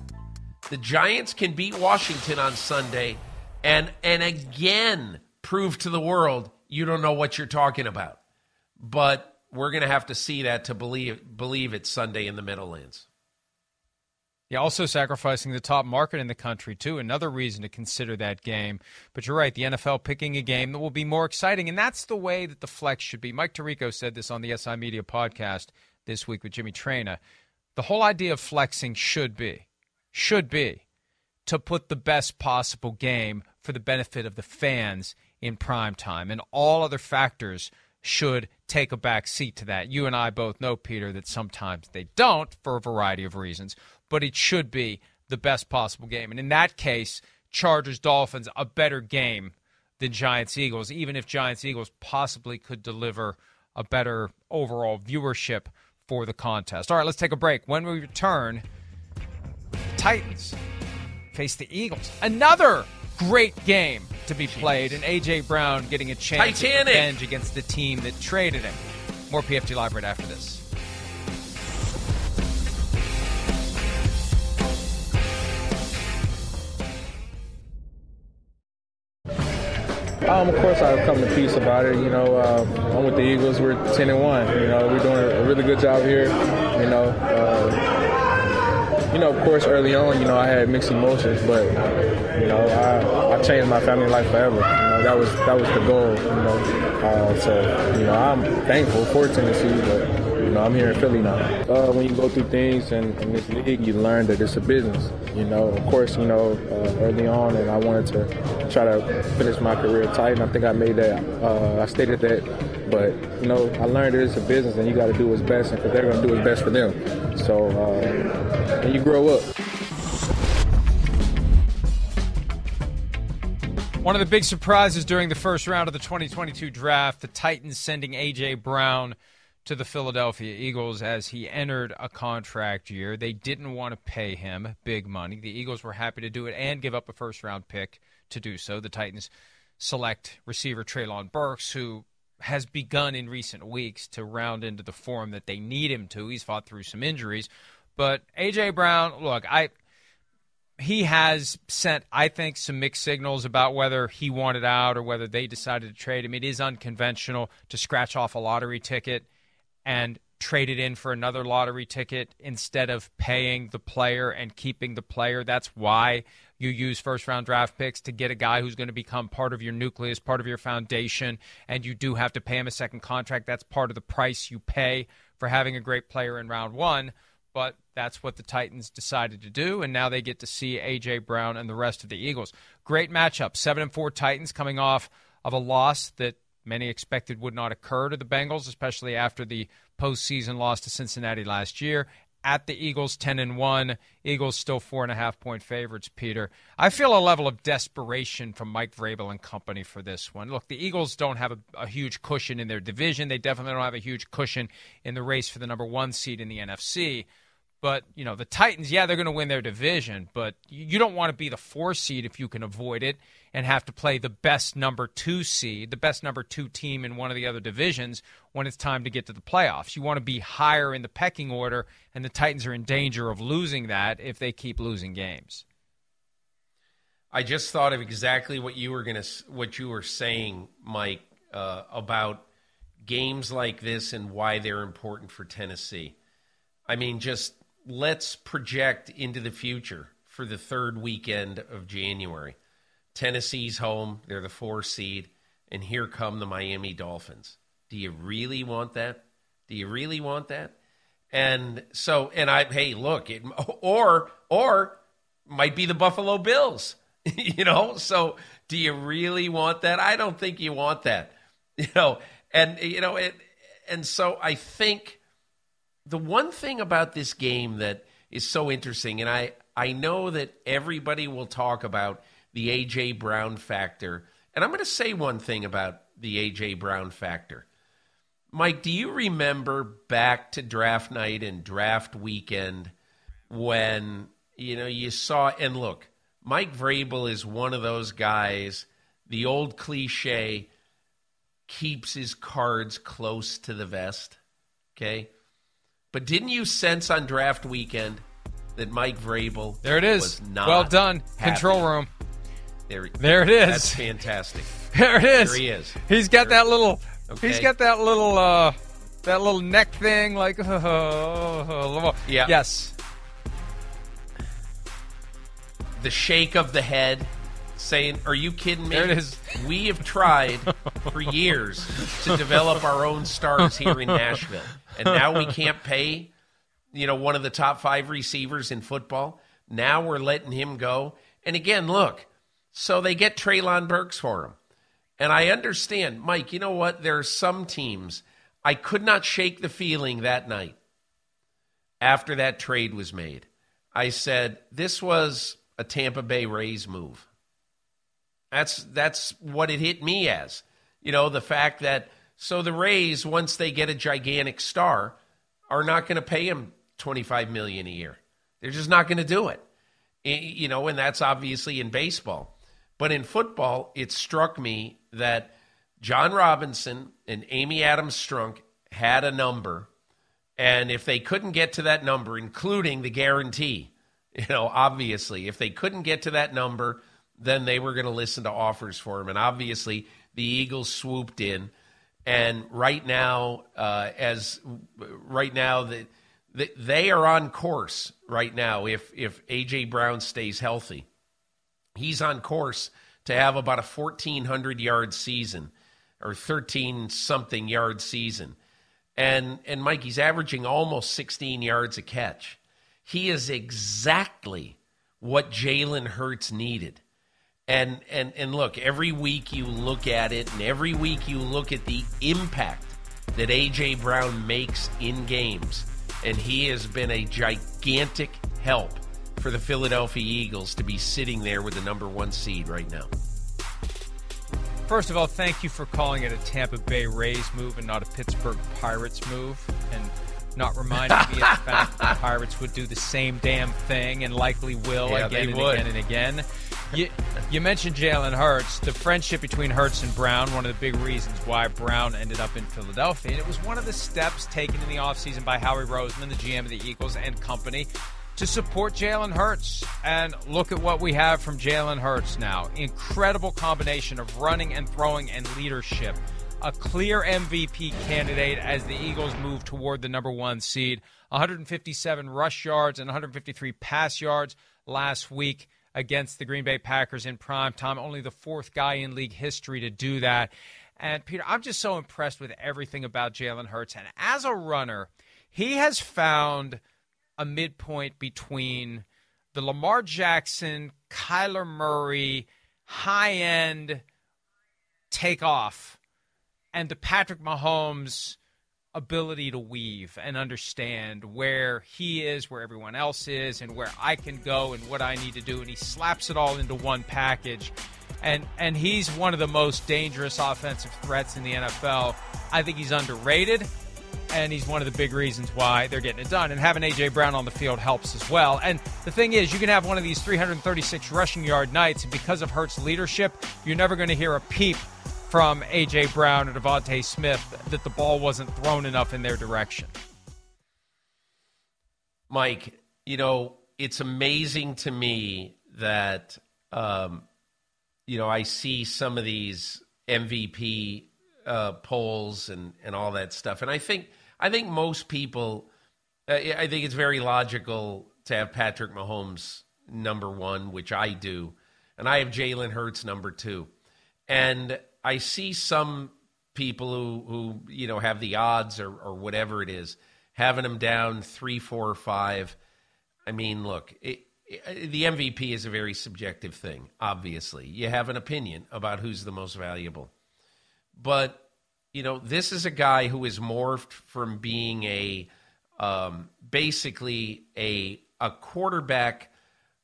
The Giants can beat Washington on Sunday and and again prove to the world you don't know what you're talking about. But we're going to have to see that to believe believe it's Sunday in the Meadowlands. Yeah, also sacrificing the top market in the country, too. Another reason to consider that game. But you're right, the NFL picking a game that will be more exciting, and that's the way that the flex should be. Mike Tirico said this on the SI Media podcast this week with Jimmy Traina. The whole idea of flexing should be, should be, to put the best possible game for the benefit of the fans in prime time. And all other factors should take a back seat to that. You and I both know, Peter, that sometimes they don't for a variety of reasons but it should be the best possible game. And in that case, Chargers Dolphins a better game than Giants Eagles, even if Giants Eagles possibly could deliver a better overall viewership for the contest. All right, let's take a break. When we return, Titans face the Eagles. Another great game to be played, and AJ Brown getting a chance Titanic. to revenge against the team that traded him. More PFT Live right after this. Um, of course, I've come to peace about it. You know, uh, I'm with the Eagles. We're 10 and one. You know, we're doing a really good job here. You know, uh, you know, of course, early on, you know, I had mixed emotions, but you know, I, I changed my family life forever. You know, that was that was the goal. You know, uh, so you know, I'm thankful for Tennessee, but know, I'm here in Philly now. Uh, when you go through things in, in, this league, you learn that it's a business. You know, of course, you know, uh, early on, and I wanted to try to finish my career tight, and I think I made that. Uh, I stated that, but you know, I learned that it's a business, and you got to do what's best, because they're going to do what's best for them. So, uh, and you grow up. One of the big surprises during the first round of the 2022 draft, the Titans sending A.J. Brown to the Philadelphia Eagles as he entered a contract year. They didn't want to pay him big money. The Eagles were happy to do it and give up a first round pick to do so. The Titans select receiver Treylon Burks, who has begun in recent weeks to round into the form that they need him to. He's fought through some injuries. But AJ Brown, look, I he has sent, I think, some mixed signals about whether he wanted out or whether they decided to trade him. It is unconventional to scratch off a lottery ticket and trade it in for another lottery ticket instead of paying the player and keeping the player. That's why you use first round draft picks to get a guy who's going to become part of your nucleus, part of your foundation, and you do have to pay him a second contract. That's part of the price you pay for having a great player in round one. But that's what the Titans decided to do, and now they get to see AJ Brown and the rest of the Eagles. Great matchup. Seven and four Titans coming off of a loss that many expected would not occur to the Bengals, especially after the postseason loss to Cincinnati last year. At the Eagles, ten and one. Eagles still four and a half point favorites. Peter, I feel a level of desperation from Mike Vrabel and company for this one. Look, the Eagles don't have a, a huge cushion in their division. They definitely don't have a huge cushion in the race for the number one seed in the NFC. But, you know, the Titans, yeah, they're going to win their division, but you don't want to be the four seed if you can avoid it and have to play the best number two seed, the best number two team in one of the other divisions when it's time to get to the playoffs. You want to be higher in the pecking order, and the Titans are in danger of losing that if they keep losing games. I just thought of exactly what you were to, what you were saying, Mike, uh, about games like this and why they're important for Tennessee. I mean, just let's project into the future for the third weekend of January. Tennessee's home, they're the four seed, and here come the Miami Dolphins. Do you really want that? Do you really want that? And so, and I, hey, look, it, or, or might be the Buffalo Bills, you know? So, do you really want that? I don't think you want that, you know? And, you know, it, and so I think the one thing about this game that is so interesting, and I, I know that everybody will talk about the A.J. Brown factor. And I'm going to say one thing about the A.J. Brown factor. Mike, do you remember back to draft night and draft weekend when, you know, you saw, and look, Mike Vrabel is one of those guys, the old cliche, keeps his cards close to the vest. Okay? But didn't you sense on draft weekend that Mike Vrabel there it is well done happy. control room there, there it is that's fantastic there it is there he is he's got there. that little okay. he's got that little uh that little neck thing, like oh, Yeah. yes, the shake of the head, saying, "Are you kidding me?" There it is. We have tried for years to develop our own stars here in Nashville, and now we can't pay, you know, one of the top five receivers in football. Now we're letting him go. And again, look, so they get Treylon Burks for him, and I understand, Mike. You know what? There are some teams I could not shake the feeling that night after that trade was made. I said this was a Tampa Bay Rays move. That's that's what it hit me as. You know, the fact that so the Rays once they get a gigantic star are not going to pay him 25 million a year. They're just not going to do it. Eh, you know, and that's obviously in baseball. But in football, it struck me that Jon Robinson and Amy Adams Strunk had a number and if they couldn't get to that number, including the guarantee, you know, obviously, if they couldn't get to that number, then they were going to listen to offers for him. And obviously, the Eagles swooped in. And right now, uh, as right now, the, the, they are on course right now. If if AJ Brown stays healthy, he's on course to have about a 1,400 yard season or 13 something yard season. And, and Mike, he's averaging almost 16 yards a catch. He is exactly what Jalen Hurts needed. And, and, and look, every week you look at it, and every week you look at the impact that A.J. Brown makes in games. And he has been a gigantic help for the Philadelphia Eagles to be sitting there with the number one seed right now. First of all, thank you for calling it a Tampa Bay Rays move and not a Pittsburgh Pirates move, and not reminding me of the fact that the Pirates would do the same damn thing and likely will Yeah, again and would. again and again. You, you mentioned Jalen Hurts, the friendship between Hurts and Brown, one of the big reasons why Brown ended up in Philadelphia. And it was one of the steps taken in the offseason by Howie Roseman, the GM of the Eagles and company, to support Jalen Hurts. And look at what we have from Jalen Hurts now. Incredible combination of running and throwing and leadership. A clear MVP candidate as the Eagles move toward the number one seed. 157 rush yards and 153 pass yards last week against the Green Bay Packers in prime time. Only the fourth guy in league history to do that. And Peter, I'm just so impressed with everything about Jalen Hurts. And as a runner, he has found a midpoint between the Lamar Jackson, Kyler Murray, high end takeoff and the Patrick Mahomes ability to weave and understand where he is, where everyone else is, and where I can go and what I need to do. And he slaps it all into one package. And and he's one of the most dangerous offensive threats in the NFL. I think he's underrated. And he's one of the big reasons why they're getting it done. And having A.J. Brown on the field helps as well. And the thing is, you can have one of these 336 rushing yard nights, and because of Hurts' leadership, you're never going to hear a peep from A.J. Brown or DeVonta Smith that the ball wasn't thrown enough in their direction. Mike, you know, it's amazing to me that, um, you know, I see some of these MVP uh, polls and, and all that stuff. And I think, I think most people, uh, I think it's very logical to have Patrick Mahomes number one, which I do. And I have Jalen Hurts number two. And I see some people who, who you know, have the odds or, or whatever it is, having them down three, four, or five. I mean, look, it, it- the MVP is a very subjective thing, obviously. You have an opinion about who's the most valuable. But, you know, this is a guy who is morphed from being a um, basically a, a quarterback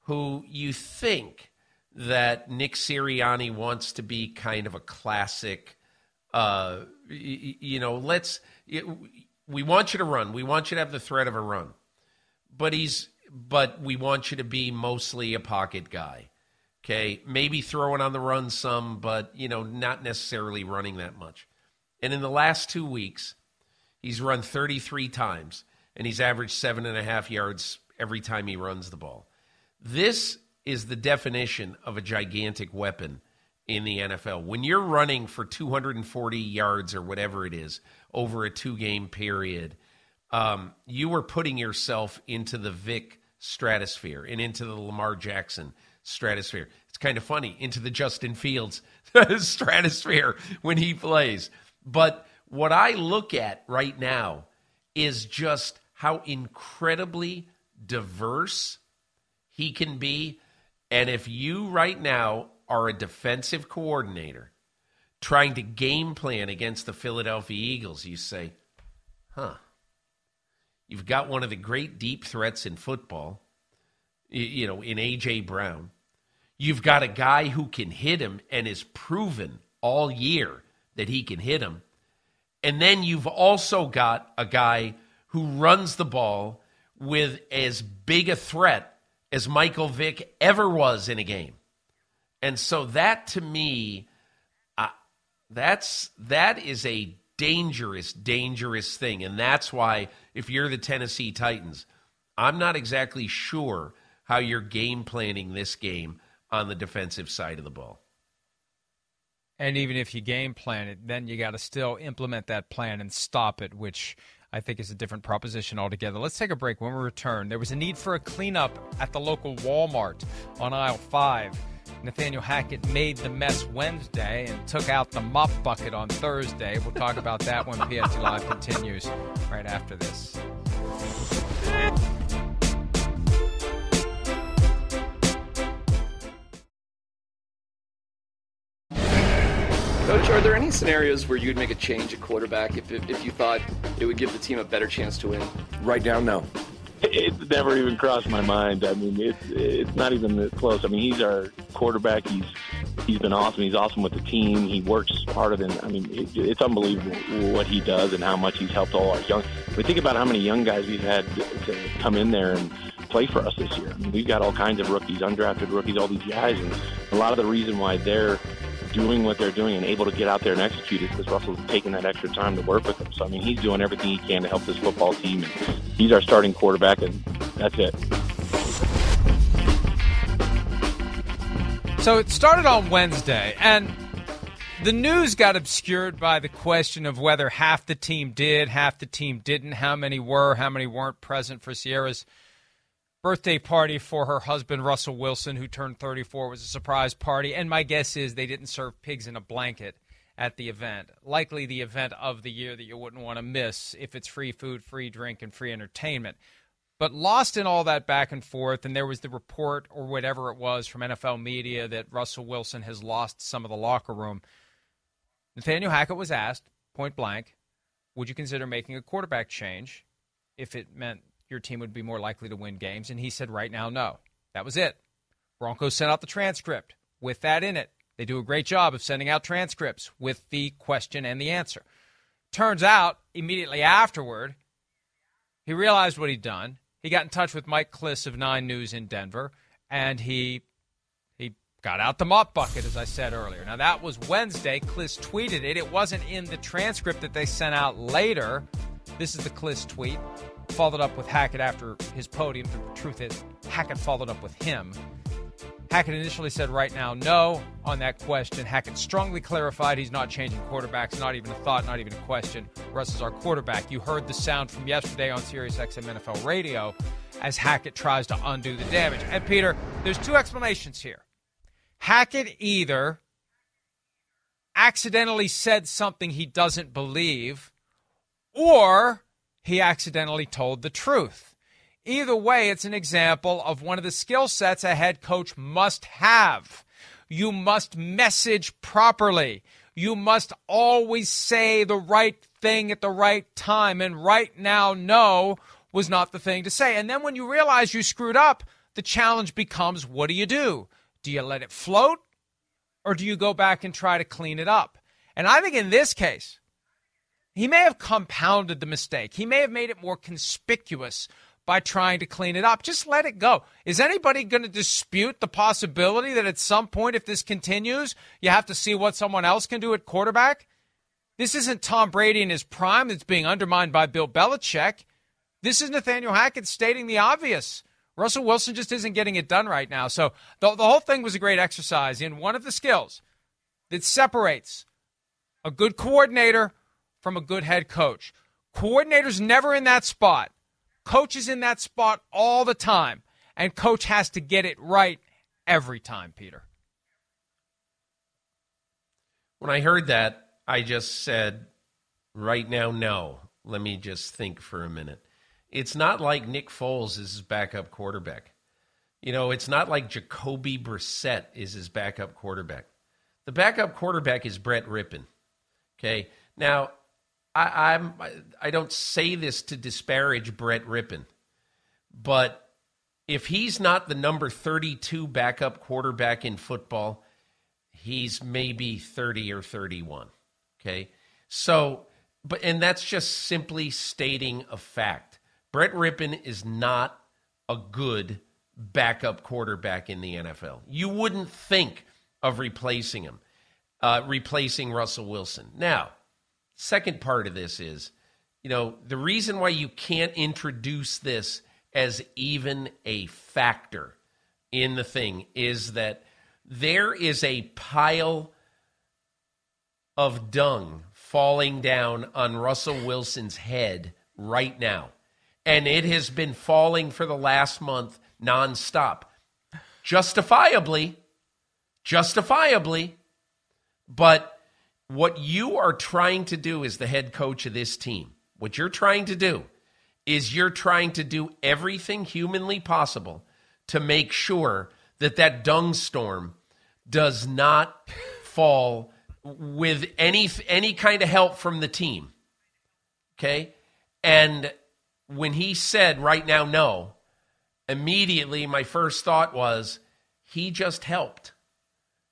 who you think that Nick Sirianni wants to be kind of a classic uh, y- y- you know, let's. y- We want you to run. We want you to have the threat of a run, but he's. But we want you to be mostly a pocket guy. Okay, maybe throwing on the run some, but you know, not necessarily running that much. And in the last two weeks, he's run 33 times, and he's averaged seven and a half yards every time he runs the ball. This is the definition of a gigantic weapon in the NFL. When you're running for 240 yards or whatever it is over a two game period, um, you are putting yourself into the Vick stratosphere and into the Lamar Jackson stratosphere. It's kind of funny, into the Justin Fields stratosphere when he plays. But what I look at right now is just how incredibly diverse he can be. And if you right now are a defensive coordinator trying to game plan against the Philadelphia Eagles, you say, huh, you've got one of the great deep threats in football, you know, in A.J. Brown. You've got a guy who can hit him and is proven all year that he can hit him. And then you've also got a guy who runs the ball with as big a threat as Michael Vick ever was in a game. And so that to me, that's that is a dangerous, dangerous thing. And that's why if you're the Tennessee Titans, I'm not exactly sure how you're game planning this game on the defensive side of the ball. And even if you game plan it, then you got to still implement that plan and stop it, which I think is a different proposition altogether. Let's take a break. When we return, there was a need for a cleanup at the local Walmart on aisle 5. Nathaniel Hackett made the mess Wednesday and took out the mop bucket on Thursday. We'll talk about that when PFT Live continues right after this. Are there any scenarios where you'd make a change at quarterback if, if, if you thought it would give the team a better chance to win? Right now, no. It never even crossed my mind. I mean, it's it's not even close. I mean, he's our quarterback. He's he's been awesome. He's awesome with the team. He works harder than I mean, it, it's unbelievable what he does and how much he's helped all our young. We think about how many young guys we've had to come in there and play for us this year. I mean, we've got all kinds of rookies, undrafted rookies, all these guys, and a lot of the reason why they're doing what they're doing and able to get out there and execute it because Russell's taking that extra time to work with them. So I mean, he's doing everything he can to help this football team. And he's our starting quarterback, and that's it. So it started on Wednesday, and the news got obscured by the question of whether half the team did, half the team didn't, how many were, how many weren't present for Ciara's birthday party for her husband Russell Wilson, who turned 34, was a surprise party. And my guess is they didn't serve pigs in a blanket at the event. Likely the event of the year that you wouldn't want to miss if it's free food, free drink, and free entertainment. But lost in all that back and forth, and there was the report or whatever it was from NFL media that Russell Wilson has lost some of the locker room. Nathaniel Hackett was asked point blank, would you consider making a quarterback change if it meant your team would be more likely to win games. And he said, right now, no. That was it. Broncos sent out the transcript with that in it. They do a great job of sending out transcripts with the question and the answer. Turns out, immediately afterward, he realized what he'd done. He got in touch with Mike Klis of Nine News in Denver, and he he got out the mop bucket, as I said earlier. Now that was Wednesday. Klis tweeted it. It wasn't in the transcript that they sent out later. This is the Klis tweet followed up with Hackett after his podium. The truth is, Hackett followed up with him. Hackett initially said right now no on that question. Hackett strongly clarified he's not changing quarterbacks, not even a thought, not even a question. Russ is our quarterback. You heard the sound from yesterday on Sirius XM NFL radio as Hackett tries to undo the damage. And Peter, there's two explanations here. Hackett either accidentally said something he doesn't believe, or he accidentally told the truth. Either way, it's an example of one of the skill sets a head coach must have. You must message properly. You must always say the right thing at the right time. And right now, no was not the thing to say. And then when you realize you screwed up, the challenge becomes what do you do? Do you let it float or do you go back and try to clean it up? And I think in this case, he may have compounded the mistake. He may have made it more conspicuous by trying to clean it up. Just let it go. Is anybody going to dispute the possibility that at some point, if this continues, you have to see what someone else can do at quarterback? This isn't Tom Brady in his prime that's being undermined by Bill Belichick. This is Nathaniel Hackett stating the obvious. Russell Wilson just isn't getting it done right now. So the, the whole thing was a great exercise in one of the skills that separates a good coordinator from a good head coach. Coordinator's never in that spot. Coach is in that spot all the time. And coach has to get it right every time, Peter. When I heard that, I just said, right now, no. Let me just think for a minute. It's not like Nick Foles is his backup quarterback. You know, it's not like Jacoby Brissett is his backup quarterback. The backup quarterback is Brett Rypien. Okay. Now, I, I'm I don't say this to disparage Brett Rypien, but if he's not the number 32 backup quarterback in football, he's maybe 30 or 31. Okay. So, but, and that's just simply stating a fact. Brett Rypien is not a good backup quarterback in the NFL. You wouldn't think of replacing him, uh, replacing Russell Wilson. Now, second part of this is, you know, the reason why you can't introduce this as even a factor in the thing is that there is a pile of dung falling down on Russell Wilson's head right now. And it has been falling for the last month nonstop. Justifiably, justifiably. But what you are trying to do as the head coach of this team, what you're trying to do is you're trying to do everything humanly possible to make sure that that dung storm does not fall with any any kind of help from the team. Okay? And when he said right now no, immediately my first thought was he just helped.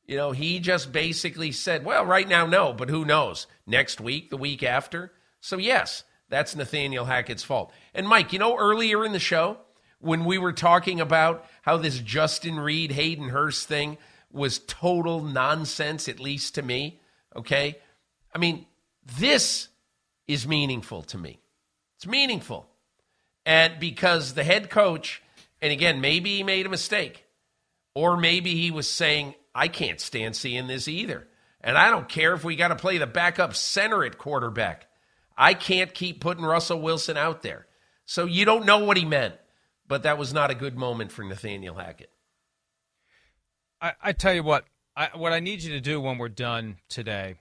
You know, he just basically said, well, right now, no, but who knows? Next week, the week after. So, yes, that's Nathaniel Hackett's fault. And, Mike, you know, earlier in the show, when we were talking about how this Justin Reid, Hayden Hurst thing was total nonsense, at least to me, okay? I mean, this is meaningful to me. It's meaningful. And because the head coach, and again, maybe he made a mistake, or maybe he was saying, I can't stand seeing this either. And I don't care if we got to play the backup center at quarterback. I can't keep putting Russell Wilson out there. So you don't know what he meant, but that was not a good moment for Nathaniel Hackett. I, I tell you what, I, what I need you to do when we're done today,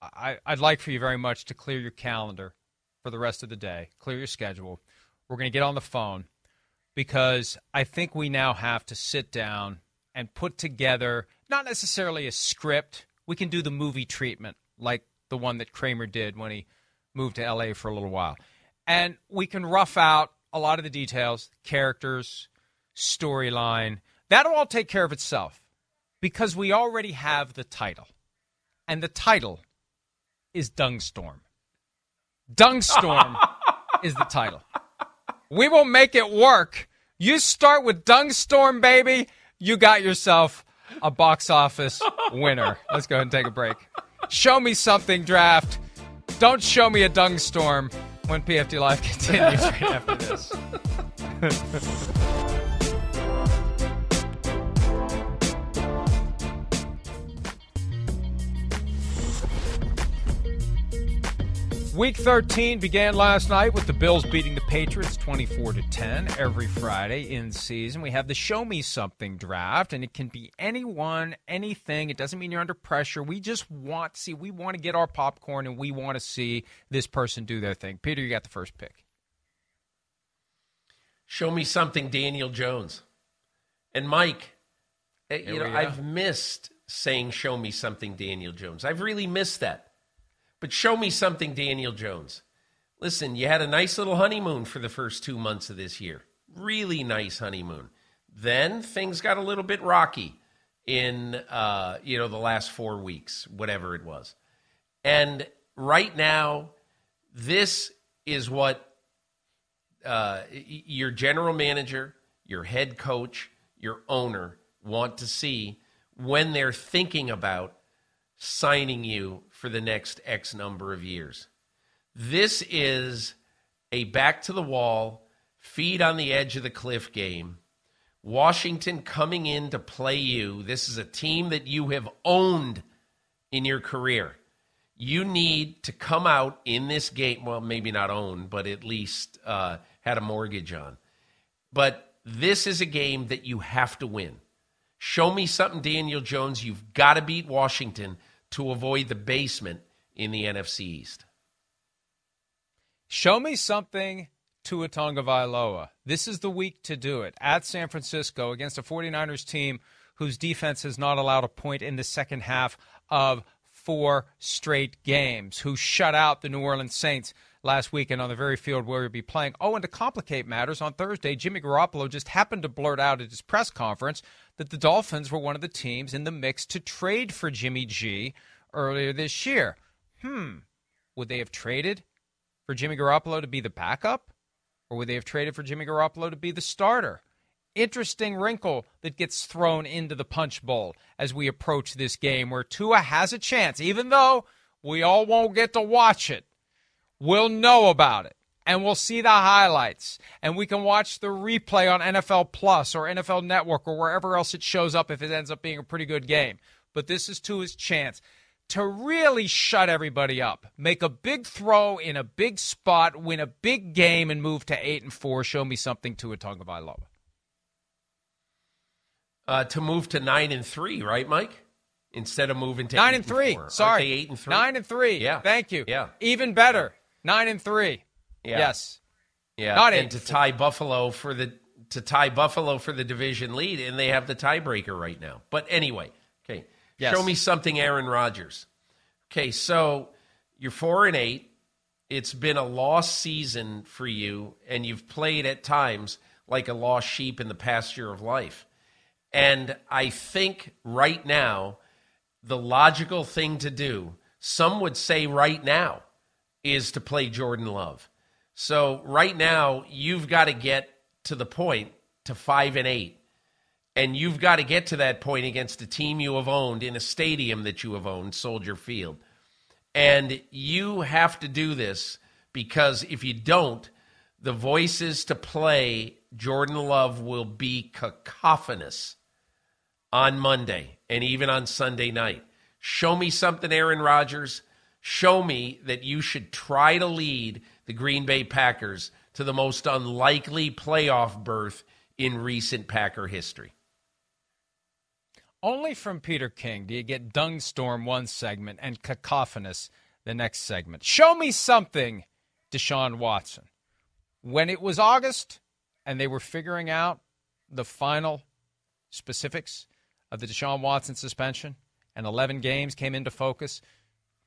I, I'd like for you very much to clear your calendar for the rest of the day, clear your schedule, we're going to get on the phone because I think we now have to sit down and put together not necessarily a script. We can do the movie treatment like the one that Kramer did when he moved to LA for a little while. And we can rough out a lot of the details, characters, storyline. That'll all take care of itself because we already have the title. And the title is Dungstorm. Dungstorm is the title. We will make it work. You start with Dungstorm, baby. You got yourself a box office winner. Let's go ahead and take a break. Show me something, draft. Don't show me a dung storm when PFT Live continues right after this. Week 13 began last night with the Bills beating the Patriots 24 to 10 every Friday in season. We have the Show Me Something draft, and it can be anyone, anything. It doesn't mean you're under pressure. We just want to see, we want to get our popcorn and we want to see this person do their thing. Peter, you got the first pick. Show me something, Daniel Jones. And Mike, eh, you know, I've missed saying show me something, Daniel Jones. I've really missed that. But show me something, Daniel Jones. Listen, you had a nice little honeymoon for the first two months of this year. Really nice honeymoon. Then things got a little bit rocky in uh, you know the last four weeks, whatever it was. And right now, this is what uh, your general manager, your head coach, your owner want to see when they're thinking about signing you for the next X number of years. This is a back to the wall, feet on the edge of the cliff game. Washington coming in to play you. This is a team that you have owned in your career, you need to come out in this game. Well, maybe not own, but at least uh, had a mortgage on. But this is a game that you have to win. Show me something, Daniel Jones. You've got to beat Washington to avoid the basement in the NFC East. Show me something Tua Tagovailoa. This is the week to do it at San Francisco against a 49ers team whose defense has not allowed a point in the second half of four straight games, who shut out the New Orleans Saints last weekend on the very field where he'll be playing. Oh, and to complicate matters, on Thursday, Jimmy Garoppolo just happened to blurt out at his press conference that the Dolphins were one of the teams in the mix to trade for Jimmy G earlier this year. Hmm. Would they have traded for Jimmy Garoppolo to be the backup? Or would they have traded for Jimmy Garoppolo to be the starter? Interesting wrinkle that gets thrown into the punch bowl as we approach this game where Tua has a chance, even though we all won't get to watch it. We'll know about it and we'll see the highlights and we can watch the replay on NFL Plus or NFL Network or wherever else it shows up if it ends up being a pretty good game. But this is Tua's chance to really shut everybody up, make a big throw in a big spot, win a big game, and move to eight and four. Show me something Tua Tagovailoa. Uh, to move to nine and three, right, Mike? Instead of moving to nine and three. And Sorry, eight and three. Nine and three. Yeah. Thank you. Yeah. Even better. Nine and three. Yeah. Yes. Yeah. Not and to tie Buffalo for the to tie Buffalo for the division lead, and they have the tiebreaker right now. But anyway, okay. Yes. Show me something, Aaron Rodgers. Okay, so you're four and eight. It's been a lost season for you, and you've played at times like a lost sheep in the pasture of life. And I think right now, the logical thing to do, some would say right now, is to play Jordan Love. So right now, you've got to get to the point to five and eight. And you've got to get to that point against a team you have owned in a stadium that you have owned, Soldier Field. And you have to do this because if you don't, the voices to play Jordan Love will be cacophonous on Monday and even on Sunday night. Show me something, Aaron Rodgers. Show me that you should try to lead the Green Bay Packers to the most unlikely playoff berth in recent Packer history. Only from Peter King do you get Dung Storm one segment and cacophonous the next segment. Show me something, Deshaun Watson. When it was August and they were figuring out the final specifics of the Deshaun Watson suspension and 11 games came into focus,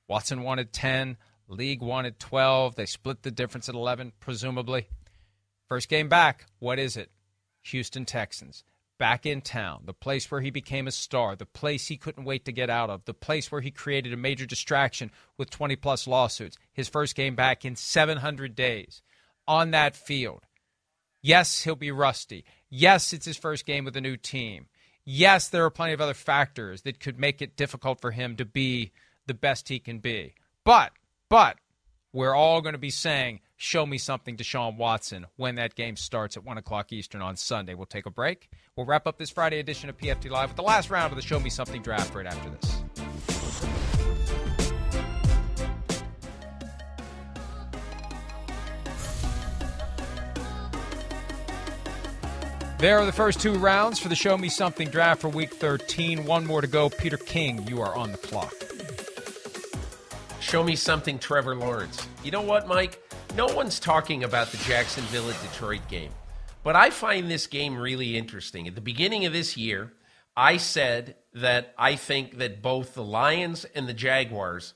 Watson wanted 10, league wanted 12. They split the difference at 11, presumably. First game back, what is it? Houston Texans back in town, the place where he became a star, the place he couldn't wait to get out of, the place where he created a major distraction with 20 plus lawsuits. His first game back in 700 days on that field. Yes, he'll be rusty. Yes, it's his first game with a new team. Yes, there are plenty of other factors that could make it difficult for him to be the best he can be. But, but, we're all going to be saying, show me something Deshaun Watson when that game starts at 1 o'clock Eastern on Sunday. We'll take a break. We'll wrap up this Friday edition of PFT Live with the last round of the Show Me Something draft right after this. There are the first two rounds for the Show Me Something draft for week 13. One more to go. Peter King, you are on the clock. Show me something, Trevor Lawrence. You know what, Mike? No one's talking about the Jacksonville at Detroit game, but I find this game really interesting. At the beginning of this year, I said that I think that both the Lions and the Jaguars,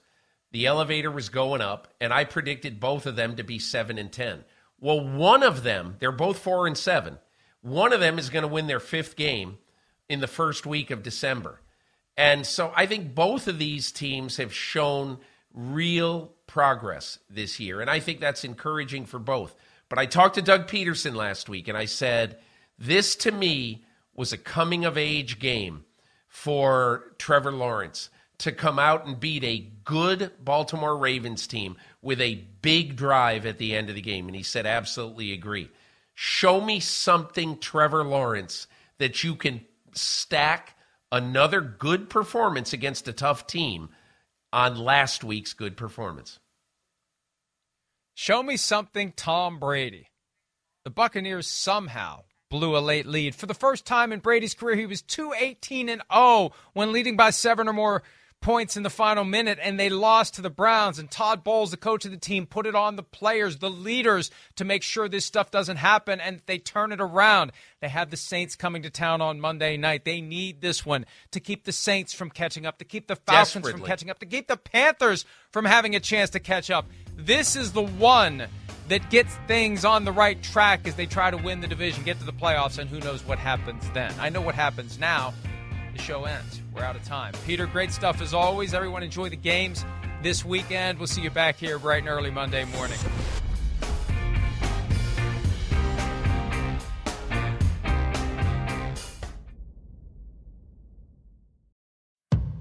the elevator was going up, and I predicted both of them to be 7 and 10. Well, one of them, they're both 4 and 7. One of them is going to win their fifth game in the first week of December. And so I think both of these teams have shown real progress this year. And I think that's encouraging for both. But I talked to Doug Pederson last week and I said, this to me was a coming of age game for Trevor Lawrence to come out and beat a good Baltimore Ravens team with a big drive at the end of the game. And he said, absolutely agree. Show me something, Trevor Lawrence, that you can stack another good performance against a tough team on last week's good performance. Show me something Tom Brady. The Buccaneers somehow blew a late lead. For the first time in Brady's career, he was 218 and 0 when leading by 7 or more points in the final minute and they lost to the Browns. And Todd Bowles the coach of the team put it on the players the leaders to make sure this stuff doesn't happen and they turn it around. They have the Saints coming to town on Monday night. They need this one to keep the Saints from catching up to keep the Falcons from catching up to keep the Panthers from having a chance to catch up. This is the one that gets things on the right track as they try to win the division get to the playoffs and who knows what happens then. I know what happens now the show ends. We're out of time. Peter, great stuff as always. Everyone enjoy the games this weekend. We'll see you back here bright and early Monday morning.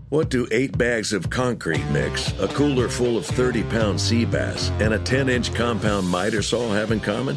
What do eight bags of concrete mix, a cooler full of 30 pound sea bass, and a 10 inch compound miter saw have in common?